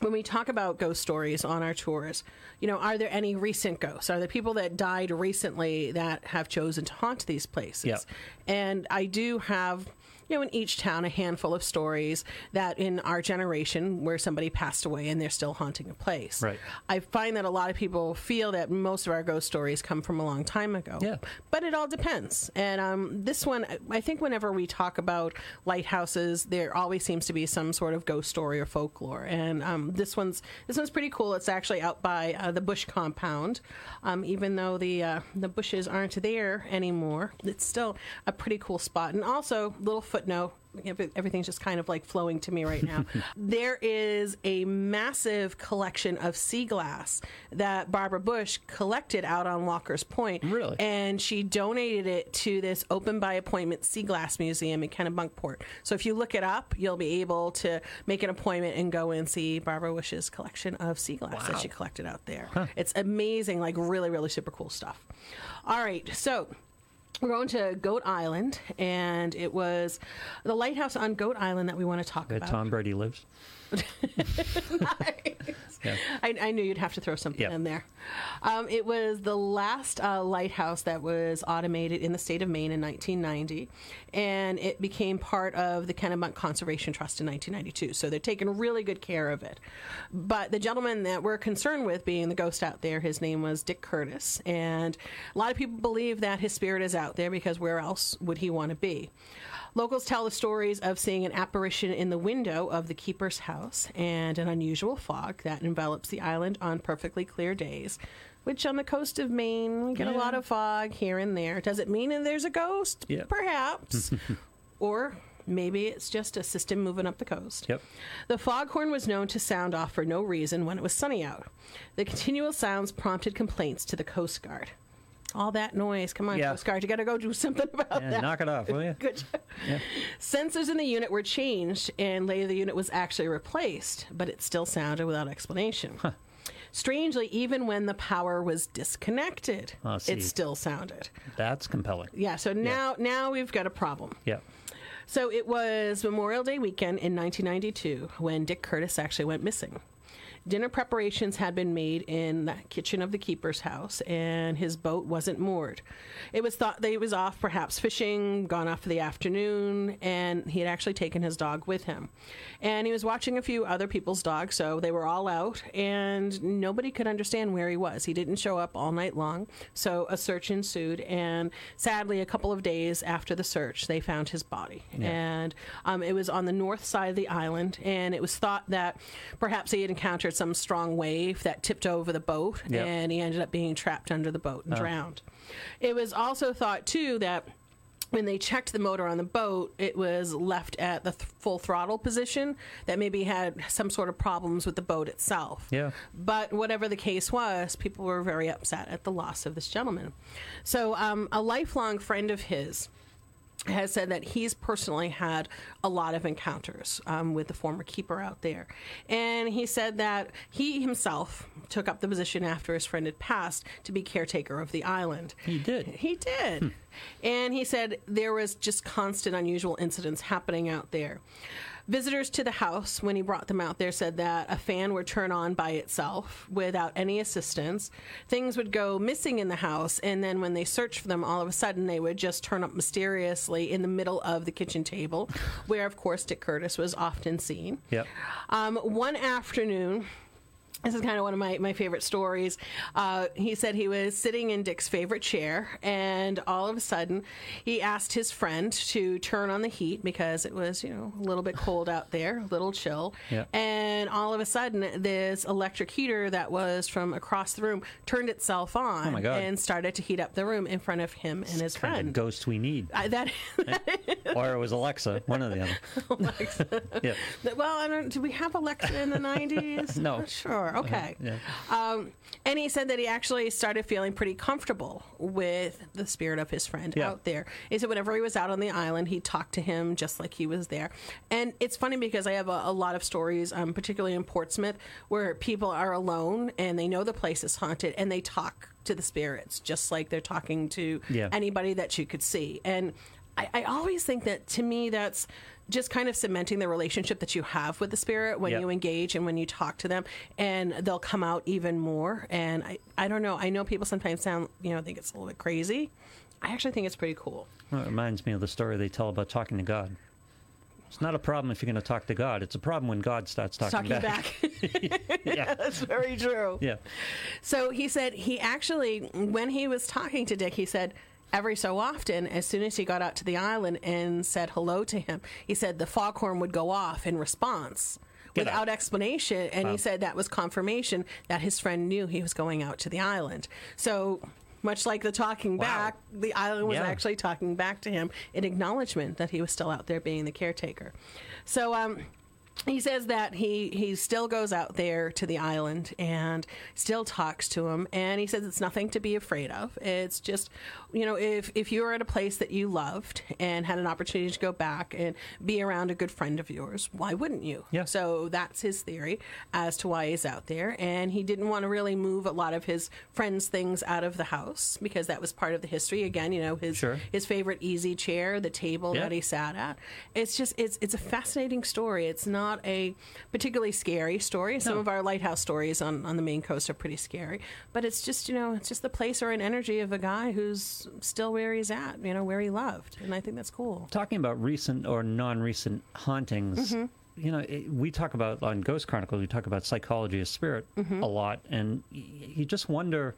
A: when we talk about ghost stories on our tours, you know, are there any recent ghosts? Are there people that died recently that have chosen to haunt these places?
B: Yep.
A: And I do have, you know, in each town a handful of stories that in our generation where somebody passed away and they're still haunting a place.
B: Right.
A: I find that a lot of people feel that most of our ghost stories come from a long time ago.
B: Yeah.
A: But it all depends. And um, this one, I think whenever we talk about lighthouses, there always seems to be some sort of ghost story or folklore. And um, this one's this one's pretty cool. It's actually out by uh, the Bush compound. Um, even though the uh, the Bushes aren't there anymore, it's still a pretty cool spot. And also, little footnote. every- Everything's just kind of like flowing to me right now. there is a massive collection of sea glass that Barbara Bush collected out on Walker's Point.
B: Really?
A: And she donated it to this open by appointment sea glass museum in Kennebunkport. So if you look it up, you'll be able to make an appointment and go and see Barbara Bush's collection of sea glass that she collected out there. It's amazing, like really, really super cool stuff. All right, so we're going to Goat Island, and it was the lighthouse on Goat Island that we want to talk
B: Where
A: about.
B: Tom Brady lives. Yeah.
A: I, I knew you'd have to throw something
B: Yep.
A: in there. Um, it was the last uh, lighthouse that was automated in the state of Maine in 1990, and it became part of the Kennebunk Conservation Trust in 1992. So they're taking really good care of it. But the gentleman that we're concerned with being the ghost out there, his name was Dick Curtis, and a lot of people believe that his spirit is out there because where else would he want to be? Locals tell the stories of seeing an apparition in the window of the keeper's house and an unusual fog that envelops the island on perfectly clear days. Which on the coast of Maine, we get a lot of fog here and there. Does it mean there's a ghost?
B: Yeah.
A: Perhaps. or maybe it's just a system moving up the coast.
B: Yep.
A: The foghorn was known to sound off for no reason when it was sunny out. The continual sounds prompted complaints to the Coast Guard. All that noise. Come on,
B: Yeah.
A: Coast Guard. You got to go do something about
B: Yeah,
A: that.
B: knock it off, will you?
A: Good job.
B: Yeah.
A: Sensors in the unit were changed, and later the unit was actually replaced, but it still sounded without explanation. Strangely, even when the power was disconnected,
B: Oh,
A: it still sounded.
B: That's compelling.
A: Yeah. So now, now we've got a problem.
B: Yeah.
A: So it was Memorial Day weekend in 1992 when Dick Curtis actually went missing. Dinner preparations had been made in the kitchen of the keeper's house, and his boat wasn't moored. It was thought that he was off, perhaps fishing, gone off for the afternoon, and he had actually taken his dog with him. And he was watching a few other people's dogs, so they were all out, and nobody could understand where he was. He didn't show up all night long, so a search ensued, and sadly, a couple of days after the search, they found his body. And um, it was on the north side of the island, and it was thought that perhaps he had encountered some strong wave that tipped over the boat,
B: Yep.
A: and he ended up being trapped under the boat and drowned. It was also thought, too, that when they checked the motor on the boat, it was left at the th- full throttle position, that maybe had some sort of problems with the boat itself.
B: Yeah.
A: But whatever the case was, people were very upset at the loss of this gentleman. So, um, a lifelong friend of his has said that he's personally had a lot of encounters um, with the former keeper out there. And he said that he himself took up the position after his friend had passed to be caretaker of the island.
B: He did.
A: He did. And he said there was just constant unusual incidents happening out there. Visitors to the house, when he brought them out there, said that a fan would turn on by itself without any assistance. Things would go missing in the house, and then when they searched for them, all of a sudden they would just turn up mysteriously in the middle of the kitchen table, where, of course, Dick Curtis was often seen.
B: Yep.
A: Um, one afternoon, this is kind of one of my, my favorite stories. Uh, he said he was sitting in Dick's favorite chair, and all of a sudden, he asked his friend to turn on the heat because it was, you know, a little bit cold out there, a little chill.
B: Yeah.
A: And all of a sudden, this electric heater that was from across the room turned itself on
B: Oh my God.
A: and started to heat up the room in front of him and his
B: Kind of
A: friend.
B: ghost we need.
A: I, that,
B: or it was Alexa, one or the other. Alexa. yeah.
A: well, I don't. Did we have Alexa in the nineties?
B: No.
A: Not sure. Okay.
B: Yeah.
A: Um, and he said that he actually started feeling pretty comfortable with the spirit of his friend
B: Yeah.
A: out there. He said whenever he was out on the island, he talked to him just like he was there. And it's funny because I have a, a lot of stories, um, particularly in Portsmouth, where people are alone and they know the place is haunted and they talk to the spirits just like they're talking to
B: Yeah.
A: anybody that you could see. And I, I always think that to me, that's just kind of cementing the relationship that you have with the spirit when
B: Yep.
A: you engage and when you talk to them, and they'll come out even more. And I, I don't know. I know people sometimes sound, you know, think it's a little bit crazy. I actually think it's pretty cool.
B: Well, it reminds me of the story they tell about talking to God. It's not a problem if you're going to talk to God. It's a problem when God starts talking,
A: Talking back.
B: yeah.
A: That's very true.
B: Yeah.
A: So he said he actually, when he was talking to Dick, he said every so often, as soon as he got out to the island and said hello to him, he said the foghorn would go off in response.
B: Get
A: Without
B: out.
A: explanation, and he said that was confirmation that his friend knew he was going out to the island. So, much like the talking
B: Wow.
A: back, the island was
B: Yeah.
A: actually talking back to him in acknowledgement that he was still out there being the caretaker. So, um, he says that he he still goes out there to the island and still talks to him and he says it's nothing to be afraid of it's just you know if if you were at a place that you loved and had an opportunity to go back and be around a good friend of yours why wouldn't you
B: Yeah.
A: so that's his theory as to why he's out there and he didn't want to really move a lot of his friends things out of the house because that was part of the history again you know his
B: Sure.
A: his favorite easy chair the table
B: Yeah.
A: that he sat at. It's just it's it's a fascinating story. It's not a particularly scary story. Some
B: No.
A: of our lighthouse stories on, on the Maine coast are pretty scary, but it's just you know it's just the place or an energy of a guy who's still where he's at, you know where he loved, and I think that's cool.
B: Talking about recent or non-recent hauntings,
A: Mm-hmm.
B: you know, it, we talk about on Ghost Chronicles, we talk about psychology of spirit
A: Mm-hmm.
B: a lot, and y- you just wonder,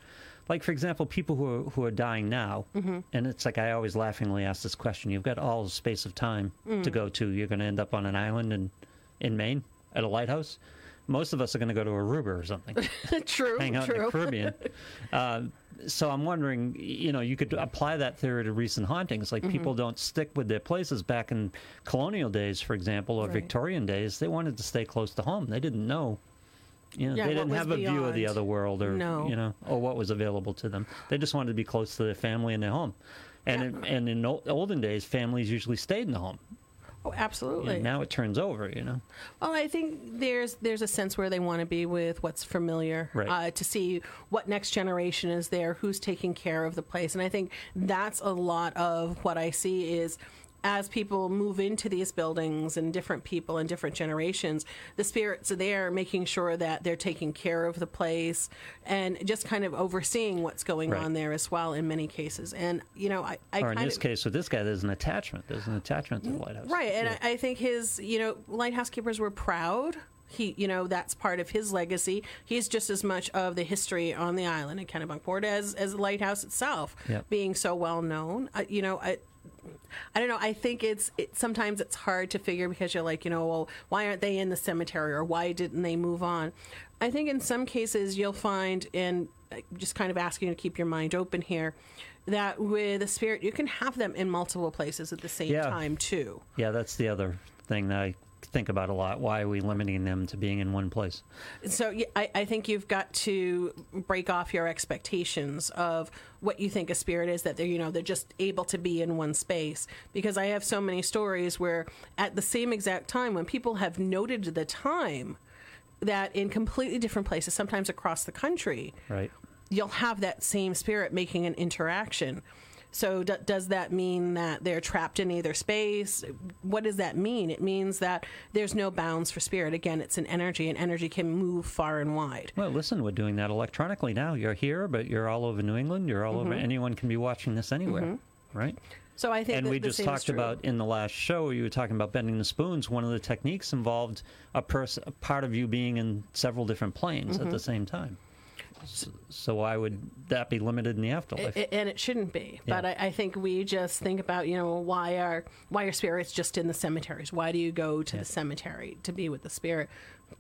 B: like for example, people who are, who are dying now,
A: Mm-hmm.
B: and it's like I always laughingly ask this question: You've got all the space of time
A: Mm.
B: to go to. You're going to end up on an island in in Maine at a lighthouse. Most of us are going to go to Aruba or something.
A: true,
B: hang out in the Caribbean. uh, so I'm wondering, you know, you could apply that theory to recent hauntings.
A: Mm-hmm.
B: Like people don't stick with their places back in colonial days, for example, or
A: Right.
B: Victorian days. They wanted to stay close to home. They didn't know. You know,
A: Yeah,
B: they didn't have a view of the other world, or
A: No.
B: you know, or what was available to them. They just wanted to be close to their family and their home. And in, and in ol- olden days, families usually stayed in the home.
A: Oh, absolutely.
B: And now it turns over. You know,
A: Well, I think there's there's a sense where they want to be with what's familiar,
B: Right.
A: uh, to see what next generation is there, who's taking care of the place, and I think that's a lot of what I see is as people move into these buildings and different people and different generations, the spirits are there making sure that they're taking care of the place and just kind of overseeing what's going
B: Right.
A: on there as well in many cases. And you know, I, I
B: or in this
A: of,
B: case with this guy, there's an attachment. There's an attachment to the lighthouse.
A: Right, and
B: Yeah.
A: I, I think his, you know, lighthouse keepers were proud. He, you know, that's part of his legacy. He's just as much of the history on the island in Kennebunkport as as the lighthouse itself,
B: Yep.
A: being so well known. Uh, you know, I, I don't know. I think it's it, sometimes it's hard to figure because you're like, you know, well, why aren't they in the cemetery or why didn't they move on? I think in some cases you'll find, and just kind of asking you to keep your mind open here, that with a spirit you can have them in multiple places at the same
B: Yeah.
A: time too.
B: yeah, that's the other thing that I think about a lot. Why are we limiting them to being in one place?
A: So I, I think you've got to break off your expectations of what you think a spirit is that they're you know they're just able to be in one space because I have so many stories where at the same exact time when people have noted the time that in completely different places sometimes across the country
B: Right.
A: you'll have that same spirit making an interaction. So, d- does that mean that they're trapped in either space? What does that mean? It means that there's no bounds for spirit. Again, it's an energy, and energy can move far and wide.
B: Well, listen, we're doing that electronically now. You're here, but you're all over New England. You're all over. Anyone can be watching this anywhere, right?
A: So, I think
B: and we just talked about in the last show you were talking about bending the spoons one of the techniques involved a person a part of you being in several different planes
A: Mm-hmm.
B: at the same time so, so why would that be limited in the afterlife
A: I- and it shouldn't be. But I, I think we just think about, you know, why are why are spirits just in the cemeteries? Why do you go to the cemetery to be with the spirit?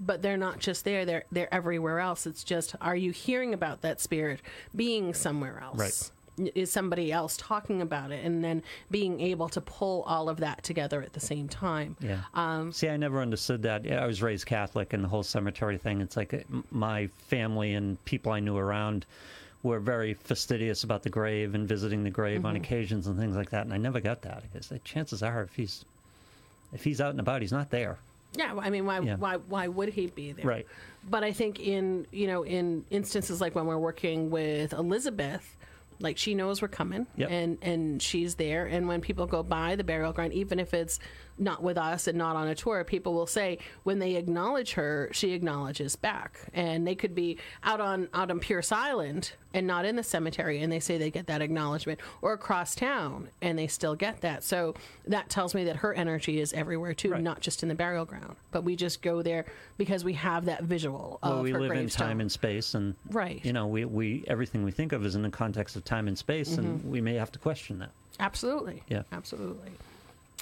A: But they're not just there; they're they're everywhere else. It's just, are you hearing about that spirit being somewhere else?
B: Right.
A: Is somebody else talking about it, and then being able to pull all of that together at the same time?
B: yeah
A: Um,
B: see i never understood that i was raised catholic and the whole cemetery thing it's like uh, my family and people i knew around were very fastidious about the grave and visiting the grave
A: Mm-hmm.
B: on occasions and things like that and i never got that because the chances are if he's if he's out and about he's not there
A: Yeah, I mean, why,
B: Yeah.
A: why, why would he be there?
B: Right.
A: But I think in you know in instances like when we're working with Elizabeth, like she knows we're coming,
B: Yep.
A: and and she's there. And when people go by the burial ground, even if it's not with us and not on a tour, people will say when they acknowledge her, she acknowledges back. And they could be out on out on Pierce Island and not in the cemetery, and they say they get that acknowledgement, or across town and they still get that. So that tells me that her energy is everywhere too,
B: Right.
A: not just in the burial ground. But we just go there because we have that visual of
B: well, we
A: her
B: live in time and space, and
A: Right.
B: you know, we, we everything we think of is in the context of time and space, and mm-hmm. we may have to question that.
A: Absolutely.
B: Yeah.
A: Absolutely.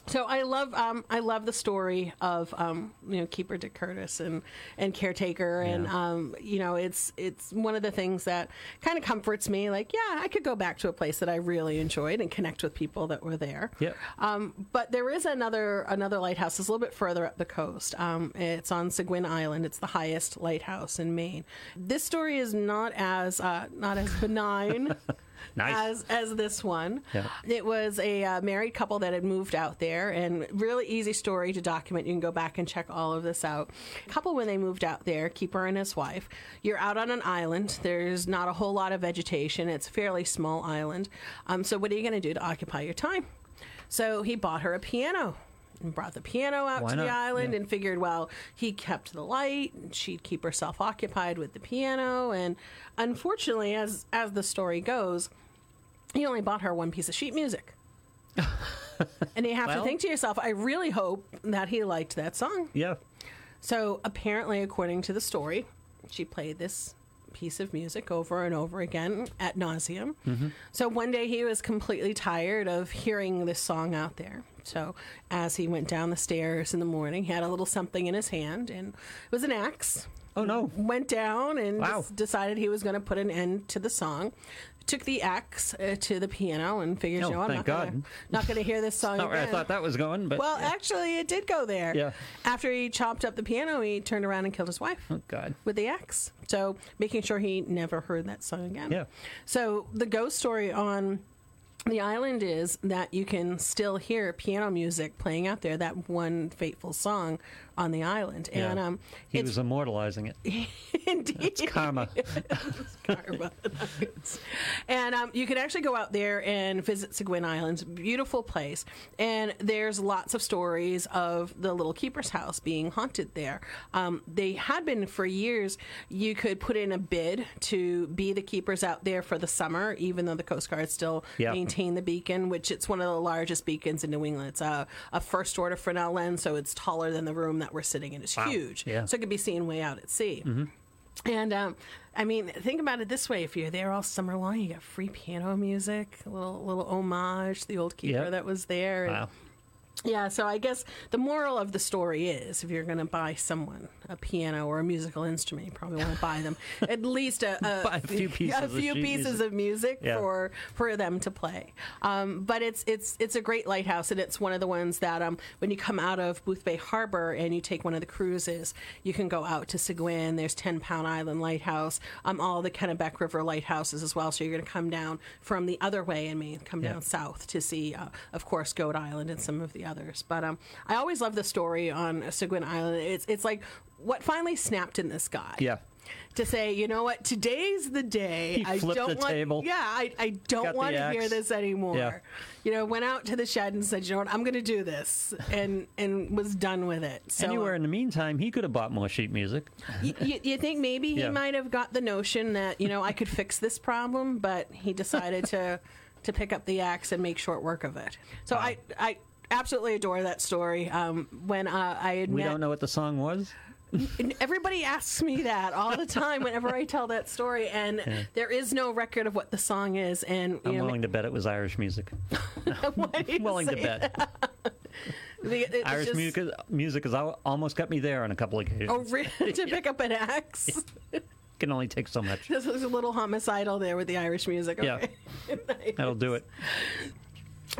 A: So I love um, I love the story of um, you know Keeper Dick Curtis and and caretaker and
B: Yeah.
A: um, you know it's it's one of the things that kind of comforts me like yeah I could go back to a place that I really enjoyed and connect with people that were there.
B: Yep.
A: Um, but there is another another lighthouse. It's a little bit further up the coast. Um, it's on Seguin Island. It's the highest lighthouse in Maine. This story is not as uh, not as benign.
B: Nice.
A: As as this one,
B: Yeah.
A: it was a uh, married couple that had moved out there, and really easy story to document. You can go back and check all of this out. Couple when they moved out there, keeper and his wife. You're out on an island. There's not a whole lot of vegetation. It's a fairly small island. Um, so what are you going to do to occupy your time? So he bought her a piano and brought the piano out
B: Why
A: to the
B: not?
A: island
B: Yeah.
A: and figured, well, he kept the light and she'd keep herself occupied with the piano. And unfortunately, as as the story goes, he only bought her one piece of sheet music. and you have to think to yourself, I really hope that he liked that song.
B: Yeah.
A: So apparently, according to the story, she played this piece of music over and over again at nauseum. Mm-hmm. So one day he was completely tired of hearing this song out there. So as he went down the stairs in the morning, he had a little something in his hand, and it was an axe.
B: Oh no.
A: Went down and
B: Wow.
A: just decided he was going to put an end to the song. Took the axe uh, to the piano and figured,
B: Oh,
A: you know, I'm not gonna,
B: God.
A: not going to hear this song
B: Not where I thought that was going, but
A: Well, actually, it did go there.
B: Yeah.
A: After he chopped up the piano, he turned around and killed his wife
B: oh God.
A: with the axe. So making sure he never heard that song again.
B: Yeah.
A: So the ghost story on the island is that you can still hear piano music playing out there, that one fateful song, on the island.
B: Yeah.
A: And um,
B: he was immortalizing it.
A: indeed
B: It's karma.
A: Karma. and um, you can actually go out there and visit Seguin Islands. Beautiful place. And there's lots of stories of the little keeper's house being haunted there. Um, they had been for years. You could put in a bid to be the keepers out there for the summer, even though the Coast Guard still
B: Yeah.
A: maintain the beacon, which it's one of the largest beacons in New England. It's a, a first order Fresnel lens, so it's taller than the room that we're sitting in. It's
B: Wow.
A: huge.
B: Yeah.
A: So it could be seen way out at sea. And um, I mean, think about it this way: if you're there all summer long, you get free piano music, a little little homage to the old keeper
B: Yep.
A: that was there.
B: Wow.
A: Yeah. So I guess the moral of the story is, if you're going to buy someone a piano or a musical instrument, you probably want to buy them at least a, a,
B: a few pieces
A: a
B: of
A: few
B: sheet
A: pieces
B: music.
A: of music
B: Yeah.
A: for for them to play. Um, but it's it's it's a great lighthouse, and it's one of the ones that um, when you come out of Boothbay Harbor and you take one of the cruises, you can go out to Seguin. There's Ten Pound Island Lighthouse, um, all the Kennebec River lighthouses as well. So you're going to come down from the other way in Maine, come
B: Yeah.
A: down south to see, uh, of course, Goat Island and some of the others. But um, I always love the story on Seguin Island. It's it's like what finally snapped in this guy
B: Yeah.
A: to say, you know what, today's the day.
B: He
A: I
B: flipped
A: don't
B: the
A: want,
B: table.
A: Yeah, I, I don't want to hear this anymore.
B: Yeah.
A: You know, went out to the shed and said, you know what, I'm going to do this, and and was done with it. So
B: Anywhere in the meantime, he could have bought more sheet music.
A: you, you, you think maybe he
B: Yeah.
A: might have got the notion that you know I could fix this problem, but he decided to to pick up the axe and make short work of it. So I I absolutely adore that story. Um, when uh, I had
B: We
A: met
B: don't know what the song was.
A: everybody asks me that all the time whenever I tell that story, and there is no record of what the song is. And
B: I'm
A: know,
B: willing to bet it was Irish music.
A: you
B: willing to bet.
A: The-
B: Irish
A: just-
B: music, music has almost got me there on a couple of occasions.
A: Oh, really? to pick up an axe.
B: Can only take so much.
A: This was a little homicidal there with the Irish music.
B: Yeah.
A: Nice.
B: That'll do it.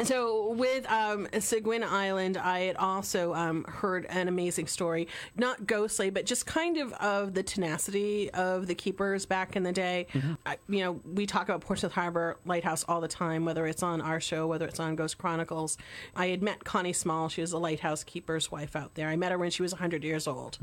A: So with um, Seguin Island, I had also um, heard an amazing story, not ghostly, but just kind of of the tenacity of the keepers back in the day. I, you know, we talk about Portsmouth Harbor Lighthouse all the time, whether it's on our show, whether it's on Ghost Chronicles. I had met Connie Small; she was a lighthouse keeper's wife out there. I met her when she was 100 years old.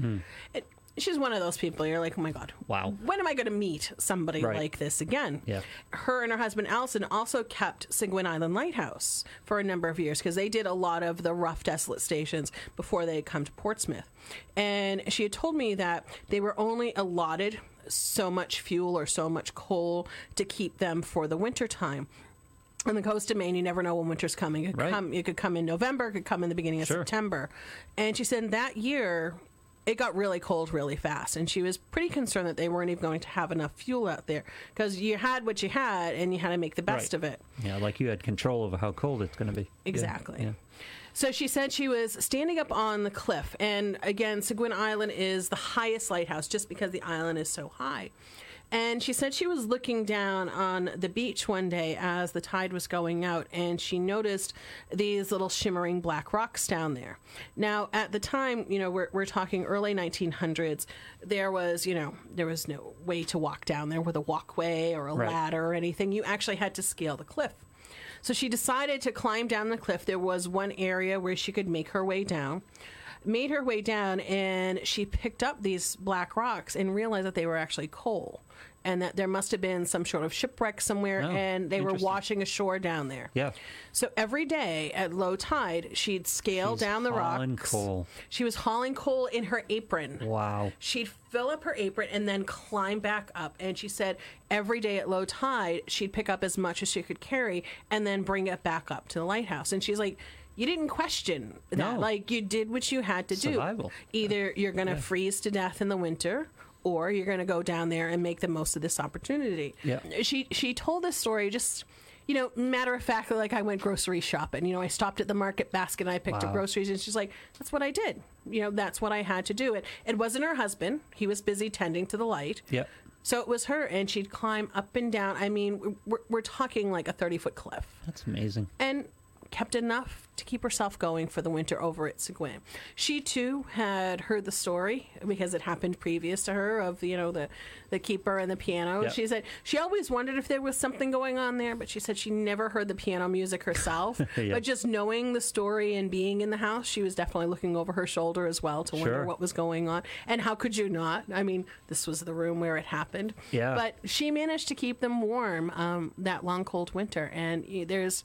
A: It, she's one of those people you're like, oh my god,
B: Wow.
A: when am I going to meet somebody
B: Right.
A: like this again?
B: Yeah.
A: Her and her husband Elson also kept Seguin Island Lighthouse for a number of years because they did a lot of the rough, desolate stations before they had come to Portsmouth. And she had told me that they were only allotted so much fuel or so much coal to keep them for the winter time. On the coast of Maine, you never know when winter's coming. It could
B: Right.
A: come. It could come in November. It could come in the beginning of
B: Sure.
A: September. And she said that year it got really cold really fast, and she was pretty concerned that they weren't even going to have enough fuel out there because you had what you had, and you had to make the best
B: Right.
A: of it.
B: Yeah, like you had control over how cold it's going to be. Yeah,
A: Exactly.
B: Yeah.
A: So she said she was standing up on the cliff. And again, Seguin Island is the highest lighthouse just because the island is so high. And she said she was looking down on the beach one day as the tide was going out, and she noticed these little shimmering black rocks down there. Now, at the time, you know, we're, we're talking early 1900s, there was, you know, there was no way to walk down there with a walkway or a
B: Right.
A: ladder or anything. You actually had to scale the cliff. So she decided to climb down the cliff. There was one area where she could make her way down. Made her way down, and she picked up these black rocks and realized that they were actually coal, and that there must have been some sort of shipwreck somewhere,
B: Oh,
A: and they were washing ashore down there.
B: Yeah.
A: So every day at low tide, she'd scale
B: She's
A: down the
B: hauling
A: rocks.
B: coal.
A: She was hauling coal in her apron.
B: Wow.
A: She'd fill up her apron and then climb back up. And she said every day at low tide, she'd pick up as much as she could carry and then bring it back up to the lighthouse. And she's like, you didn't question that.
B: No.
A: Like, you did what you had to
B: Survival.
A: do. Either you're going to freeze to death in the winter. Or you're going to go down there and make the most of this opportunity.
B: Yeah.
A: She she told this story just, you know, matter of factly, like I went grocery shopping. You know, I stopped at the market basket and I picked up groceries, and she's like, "That's what I did. You know, that's what I had to do." It it wasn't her husband; he was busy tending to the light.
B: Yep.
A: So it was her, and she'd climb up and down. I mean, we're, we're talking like a thirty foot cliff,
B: That's amazing.
A: and kept enough to keep herself going for the winter over at Seguin. She too had heard the story because it happened previous to her of you know the the keeper and the piano.
B: Yep.
A: She said she always wondered if there was something going on there, but she said she never heard the piano music herself.
B: Yep.
A: But just knowing the story and being in the house, she was definitely looking over her shoulder as well to wonder what was going on. And how could you not? I mean, this was the room where it happened.
B: Yeah.
A: But she managed to keep them warm um, that long, cold winter. And there's,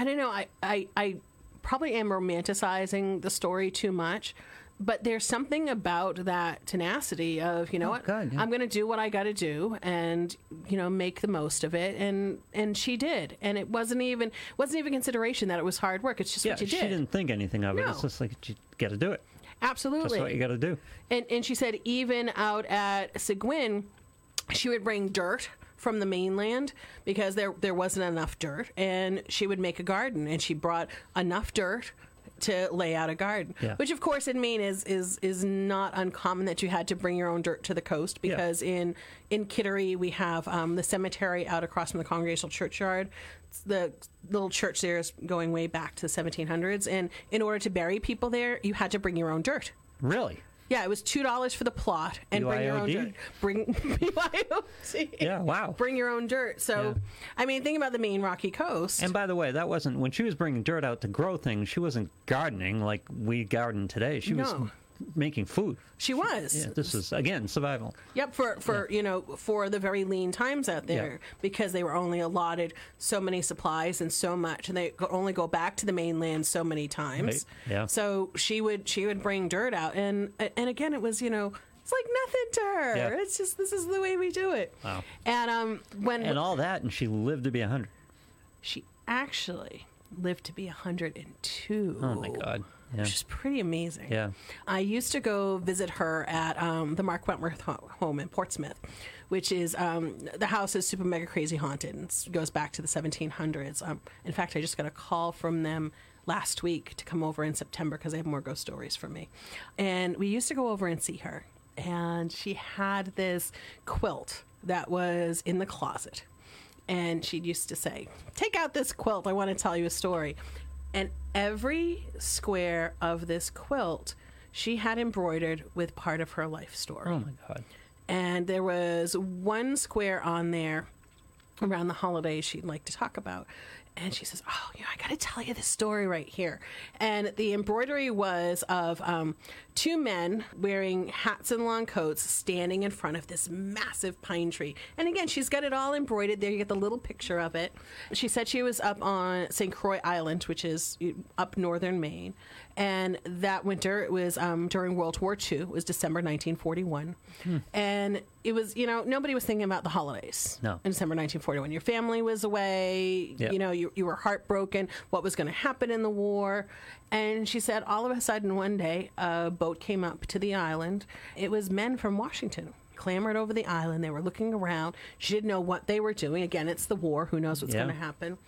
A: I don't know, I, I, I probably am romanticizing the story too much. But there's something about that tenacity of you know oh, what
B: God, yeah.
A: I'm going to do what I got to do and you know make the most of it and and she did and it wasn't even wasn't even consideration that it was hard work it's just
B: Yeah,
A: what you
B: she
A: did she
B: didn't think anything of it. It's just like you got to do it.
A: Absolutely that's
B: what you got to do.
A: and, and she said even out at Seguin, she would bring dirt from the mainland because there there wasn't enough dirt, and she would make a garden, and she brought enough dirt to lay out a garden.
B: Yeah.
A: Which, of course, in Maine is is is not uncommon that you had to bring your own dirt to the coast because in in Kittery we have um, the cemetery out across from the Congregational Churchyard. It's The little church there is going way back to the 1700s, and in order to bury people there, you had to bring your own dirt.
B: Really?
A: Yeah, it was two dollars for the plot and bring your own dirt. Bring BYOD.
B: Yeah, wow.
A: Bring your own dirt. So,
B: Yeah.
A: I mean, think about the Maine Rocky Coast.
B: And by the way, that wasn't when she was bringing dirt out to grow things. She wasn't gardening like we garden today. She was
A: No.
B: Making food.
A: she was.
B: Yeah, this is again survival.
A: Yep, for for you know for the very lean times out there
B: Yeah.
A: because they were only allotted so many supplies and so much, and they could only go back to the mainland so many times.
B: Right, yeah.
A: So she would she would bring dirt out, and and again it was you know. It's like nothing to her.
B: Yeah.
A: It's just this is the way we do it.
B: Wow.
A: And um, when
B: And all that, and she lived to be hundred.
A: she actually lived to be 102.
B: Oh my God! Yeah,
A: Which is pretty amazing.
B: yeah.
A: I used to go visit her at um, the Mark Wentworth ho- home in Portsmouth, which is um, the house is super mega crazy haunted and it goes back to the 1700s. Um, in fact, I just got a call from them last week to come over in September because they have more ghost stories for me. And we used to go over and see her, and she had this quilt that was in the closet. And she used to say, Take out this quilt. I want to tell you a story. And every square of this quilt she had embroidered with part of her life story.
B: Oh my God!
A: And there was one square on there around the holidays she'd like to talk about. And she says, Oh, you know, I got to tell you this story right here. And the embroidery was of um, two men wearing hats and long coats standing in front of this massive pine tree. And again, she's got it all embroidered there. You get the little picture of it. She said she was up on St. Croix Island, which is up northern Maine. And that winter, it was um, during World War II. It was December 1941. And it was, you know, nobody was thinking about the holidays
B: No.
A: in December 1941. Your family was away.
B: Yeah.
A: You know, you, you were heartbroken. What was going to happen in the war? And she said, all of a sudden, one day, a boat came up to the island. It was men from Washington. Clambered over the island. They were looking around. She didn't know what they were doing. Again, it's the war. Who knows what's
B: Yeah.
A: going to happen?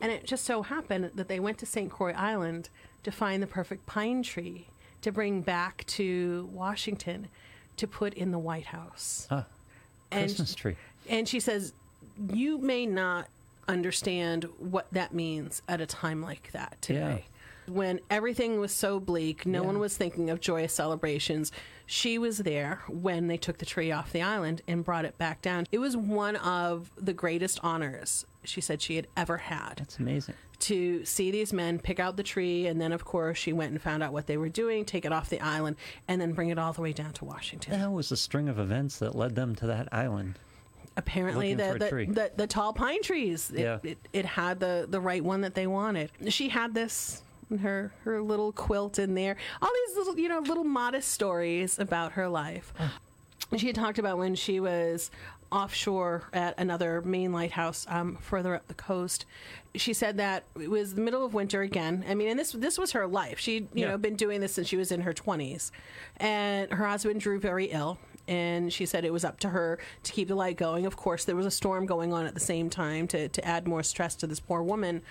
A: And it just so happened that they went to St. Croix Island to find the perfect pine tree to bring back to Washington to put in the White House.
B: Ah,
A: And-
B: Christmas tree.
A: And she says, You may not understand what that means at a time like that today. When everything was so bleak, no
B: Yeah.
A: one was thinking of joyous celebrations. She was there when they took the tree off the island and brought it back down. It was one of the greatest honors she said she had ever had
B: That's amazing.
A: to see these men pick out the tree. And then, of course, she went and found out what they were doing, take it off the island, and then bring it all the way down to Washington.
B: That was a string of events that led them to that island.
A: apparently the the, the the tall pine trees it,
B: Yeah.
A: it, it had the the right one that they wanted she had this in her her little quilt in there all these little you know little modest stories about her life she had talked about when she was offshore at another Maine lighthouse um, further up the coast. She said that it was the middle of winter again. I mean, and this this was her life. She'd you
B: Yeah.
A: know been doing this since she was in her twenties, and her husband drew very ill. And she said it was up to her to keep the light going. Of course, there was a storm going on at the same time to, to add more stress to this poor woman.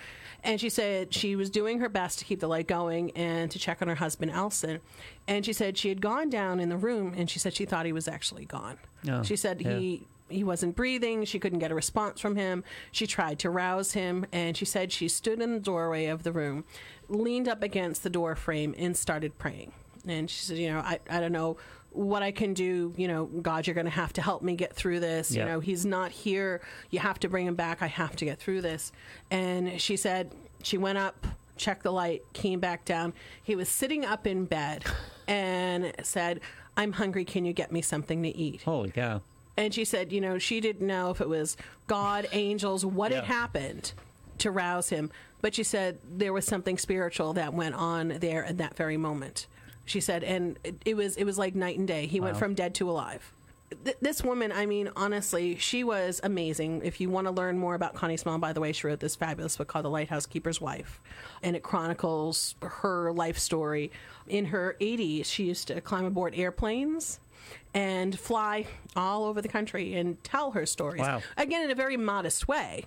A: And she said she was doing her best to keep the light going and to check on her husband, Elson. And she said she had gone down in the room and she said she thought he was actually gone.
B: Oh,
A: she said
B: yeah.
A: he he wasn't breathing. She couldn't get a response from him. She tried to rouse him, and she said she stood in the doorway of the room, leaned up against the door frame, and started praying. And she said, You know, I, I don't know what I can do. You know, God, you're going to have to help me get through this.
B: Yeah.
A: You know, he's not here. You have to bring him back. I have to get through this. And she said, She went up, checked the light, came back down. He was sitting up in bed and said, I'm hungry. Can you get me something to eat?
B: Holy cow!
A: And she said, you know, she didn't know if it was God, angels, what had happened to rouse him. But she said there was something spiritual that went on there at that very moment. She said, and it, it was it was like night and day. He went from dead to alive. Th- this woman, I mean, honestly, she was amazing. If you want to learn more about Connie Small, by the way, she wrote this fabulous book called The Lighthouse Keeper's Wife, and it chronicles her life story. In her 80s, she used to climb aboard airplanes and fly all over the country and tell her stories.
B: Wow.
A: Again, in a very modest way.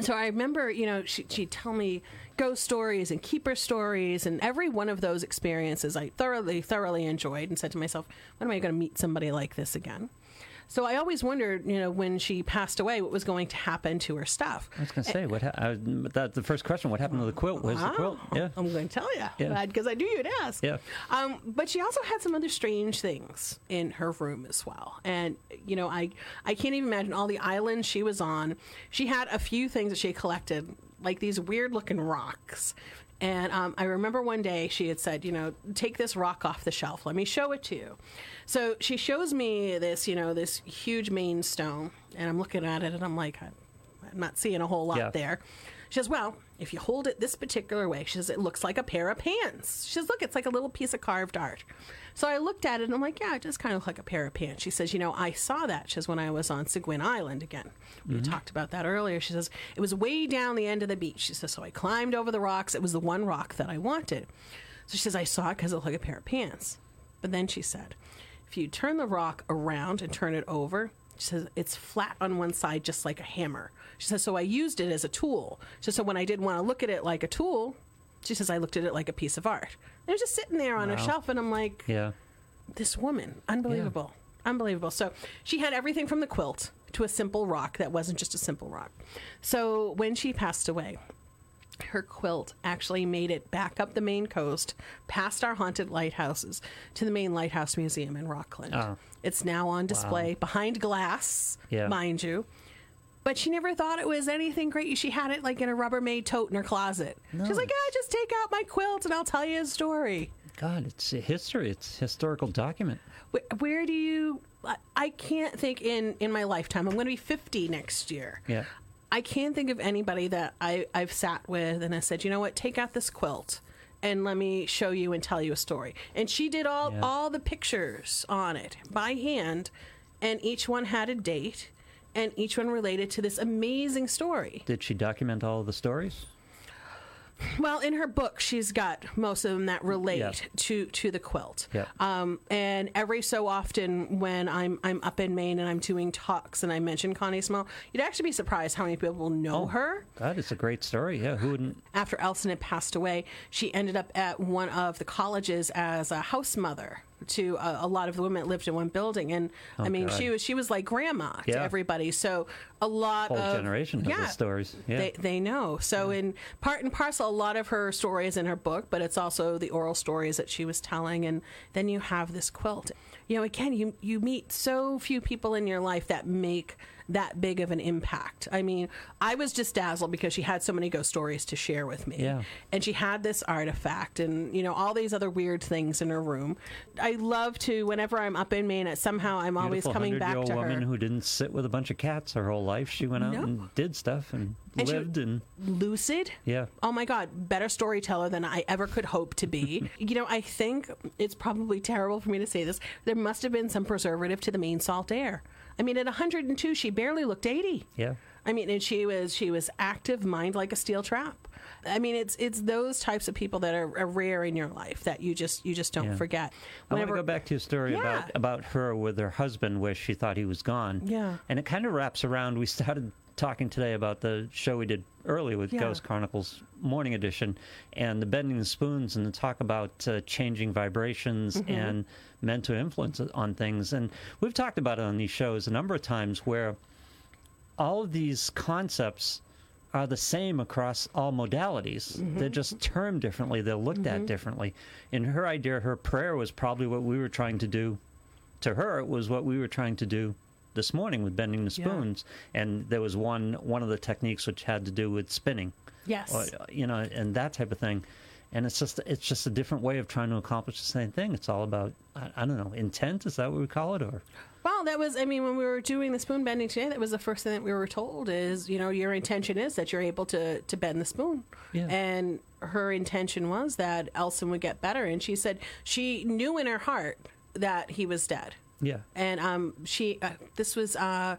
A: So I remember, you know, she, she'd tell me ghost stories and keeper stories, and every one of those experiences I thoroughly, thoroughly enjoyed and said to myself, when am I going to meet somebody like this again? So I always wondered, you know, when she passed away, what was going to happen to her stuff.
B: I was going to say what? Ha- I, that the first question. What happened to the quilt? Where's the quilt? Yeah.
A: I'm going to tell you
B: Yeah.
A: because I knew you'd ask.
B: Yeah.
A: Um, but she also had some other strange things in her room as well, and you know, I I can't even imagine all the islands she was on. She had a few things that she collected, like these weird looking rocks. And um, I remember one day she had said, you know, take this rock off the shelf. Let me show it to you. So she shows me this, you know, this huge Maine stone, and I'm looking at it, and I'm like, I'm not seeing a whole lot
B: Yeah.
A: there. She says, Well, if you hold it this particular way, she says, it looks like a pair of pants. She says, Look, it's like a little piece of carved art. So I looked at it and I'm like, Yeah, it does kind of look like a pair of pants. She says, You know, I saw that. She says, When I was on Seguin Island again. We mm-hmm. talked about that earlier. She says, It was way down the end of the beach. She says, So I climbed over the rocks. It was the one rock that I wanted. So she says, I saw it because it looked like a pair of pants. But then she said, If you turn the rock around and turn it over, she says it's flat on one side, just like a hammer. She says, so I used it as a tool. She says, so when I didn't want to look at it like a tool, she says, I looked at it like a piece of art. And it was just sitting there on a shelf, and I'm like,
B: Yeah.
A: this woman, unbelievable. Unbelievable. So she had everything from the quilt to a simple rock that wasn't just a simple rock. So when she passed away, her quilt actually made it back up the Maine coast, past our haunted lighthouses, to the Maine lighthouse museum in Rockland.
B: Oh.
A: It's now on display behind glass,
B: Yeah.
A: mind you. But she never thought it was anything great. She had it like in a Rubbermaid tote in her closet. She's like, yeah, just take out my quilt and I'll tell you a story.
B: God, it's a history. It's a historical document.
A: Where, where do you? I- I can't think in in my lifetime. I'm going to be 50 next year.
B: Yeah.
A: I can't think of anybody that I I've sat with and I said, you know what, take out this quilt and let me show you and tell you a story. And she did all
B: Yeah.
A: all the pictures on it by hand, and each one had a date, and each one related to this amazing story.
B: Did she document all of the stories?
A: Well, in her book, she's got most of them that relate
B: Yeah.
A: to to the quilt.
B: Yeah.
A: Um, and every so often, when I'm I'm up in Maine and I'm doing talks and I mention Connie Small, you'd actually be surprised how many people will know her.
B: God, it's a great story. Yeah, who wouldn't?
A: After Elson had passed away, she ended up at one of the colleges as a house mother to a, a lot of the women that lived in one building. And oh, I mean,
B: Oh, God.
A: she was she was like grandma to everybody. So a lot
B: Whole
A: of
B: generation
A: yeah,
B: stories. Yeah.
A: they, they know. So, in part and parcel, a lot of her stories in her book, but it's also the oral stories that she was telling. And then you have this quilt. You know, again, you you meet so few people in your life that make that big of an impact. I mean, I was just dazzled because she had so many ghost stories to share with me.
B: Yeah.
A: And she had this artifact and, you know, all these other weird things in her room. I love to, whenever I'm up in Maine, somehow I'm always coming back to
B: woman
A: her.
B: who didn't sit with a bunch of cats her whole life. She went out
A: No.
B: and did stuff and,
A: And
B: lived and
A: lucid.
B: yeah.
A: Oh my God, better storyteller than I ever could hope to be. you know, I think it's probably terrible for me to say this. There must have been some preservative to the Maine salt air. I mean, at 102, she barely looked 80.
B: Yeah.
A: I mean, and she was she was active, mind like a steel trap. I mean, it's it's those types of people that are, are rare in your life that you just you just don't
B: Yeah.
A: forget.
B: I want to go back to your story
A: Yeah.
B: about about her with her husband, where she thought he was gone.
A: Yeah.
B: and it kind of wraps around. We started talking today about the show we did early with
A: Yeah.
B: Ghost Chronicles Morning Edition, and the bending the spoons and the talk about uh, changing vibrations
A: Mm-hmm.
B: and mental influence on things. And we've talked about it on these shows a number of times where all of these concepts are the same across all modalities. They're just termed differently. They're looked at differently. In her idea, her prayer was probably what we were trying to do. To her, it was what we were trying to do this morning with bending the
A: Yeah.
B: spoons. And there was one one of the techniques which had to do with spinning,
A: Yes.
B: or, you know, and that type of thing. And it's just it's just a different way of trying to accomplish the same thing. It's all about I, I don't know intent. Is that what we call it? Or
A: Well, that was, I mean, when we were doing the spoon bending today, that was the first thing that we were told is, you know, your intention is that you're able to, to bend the spoon.
B: Yeah.
A: And her intention was that Elson would get better. And she said she knew in her heart that he was dead.
B: Yeah,
A: And um, she, uh, this was, uh,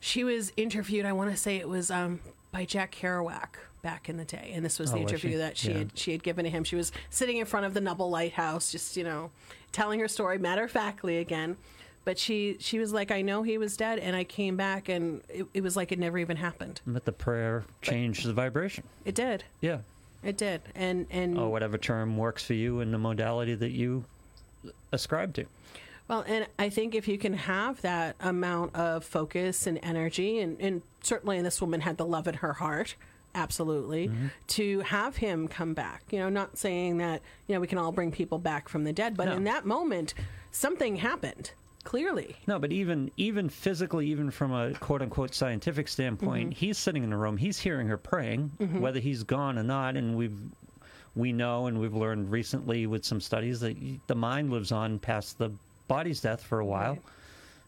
A: she was interviewed, I want to say it was um, by Jack Kerouac back in the day. And this was the
B: Oh, was
A: interview
B: she?
A: that she
B: Yeah.
A: had she had given to him. She was sitting in front of the Nubble Lighthouse, just you know, telling her story matter of factly again. But she she was like, I know he was dead, and I came back, and it, it was like it never even happened.
B: but the prayer changed the vibration.
A: It did,
B: Yeah.
A: it did, and and
B: or whatever term works for you in the modality that you ascribe to.
A: Well, and I think if you can have that amount of focus and energy, and, and certainly this woman had the love in her heart, absolutely,
B: Mm-hmm.
A: to have him come back. You know, not saying that, you know, we can all bring people back from the dead, but
B: No.
A: in that moment, something happened, clearly.
B: No, but even even physically, even from a quote unquote scientific standpoint, he's sitting in the room. He's hearing her praying, whether he's gone or not. And we've we know and we've learned recently with some studies that the mind lives on past the body's death for a while.
A: Right.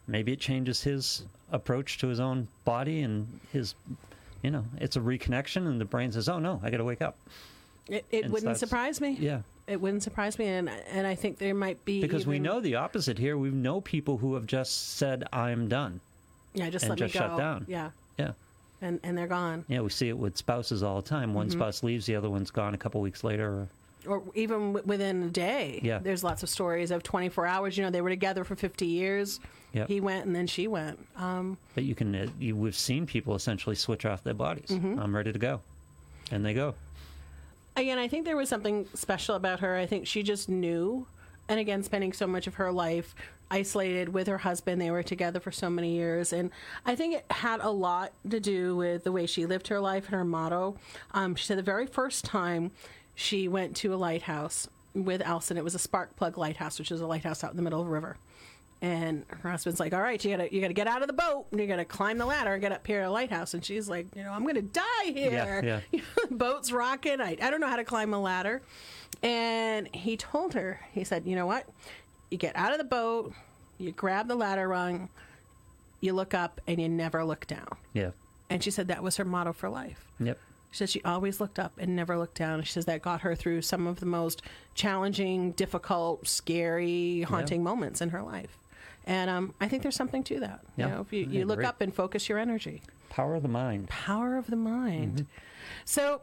B: Maybe it changes his approach to his own body and his. You know, it's a reconnection, and the brain says, "Oh no, I got to wake up."
A: It, it
B: And
A: wouldn't surprise me.
B: Yeah,
A: It wouldn't surprise me. And, and I think there might be.
B: because we know the opposite here. We know people who have just said, "I'm done."
A: Yeah, just let
B: just
A: me go.
B: shut down.
A: Yeah.
B: Yeah.
A: And, and they're gone.
B: Yeah, we see it with spouses all the time. One mm-hmm. spouse leaves, the other one's gone a couple weeks later. Or,
A: or even w- within a day.
B: Yeah.
A: There's lots of stories of 24 hours. You know, they were together for 50 years.
B: Yep.
A: He went and then she went. Um,
B: but you can, uh, you, we've seen people essentially switch off their bodies. I'm ready to go, and they go.
A: again, I think there was something special about her. I think she just knew. And again, spending so much of her life isolated with her husband, they were together for so many years. And I think it had a lot to do with the way she lived her life and her motto. Um, she said the very first time she went to a lighthouse with Elson, it was a spark plug lighthouse, which is a lighthouse out in the middle of a river. And her husband's like, "All right, you gotta you gotta get out of the boat and you gotta climb the ladder and get up here to the lighthouse." And she's like, "You know, I'm gonna die here.
B: yeah.
A: the boat's rocking. I I don't know how to climb a ladder." And he told her, he said, "You know what? You get out of the boat, you grab the ladder rung, you look up, and you never look down."
B: Yeah.
A: And she said that was her motto for life.
B: Yep.
A: She says she always looked up and never looked down. She says that got her through some of the most challenging, difficult, scary, haunting moments in her life. And um, I think there's something to that.
B: Yeah,
A: You know, if you, you look up and focus your energy.
B: Power of the mind.
A: Power of the mind. So,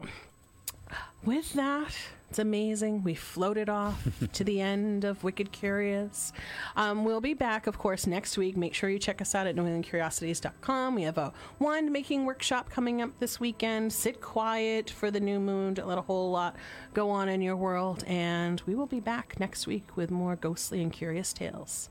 A: with that, it's amazing. We floated off to the end of Wicked Curious. Um, we'll be back, of course, next week. Make sure you check us out at NewEnglandCuriosities.com. We have a wand making workshop coming up this weekend. Sit quiet for the new moon. Don't let a whole lot go on in your world. And we will be back next week with more ghostly and curious tales.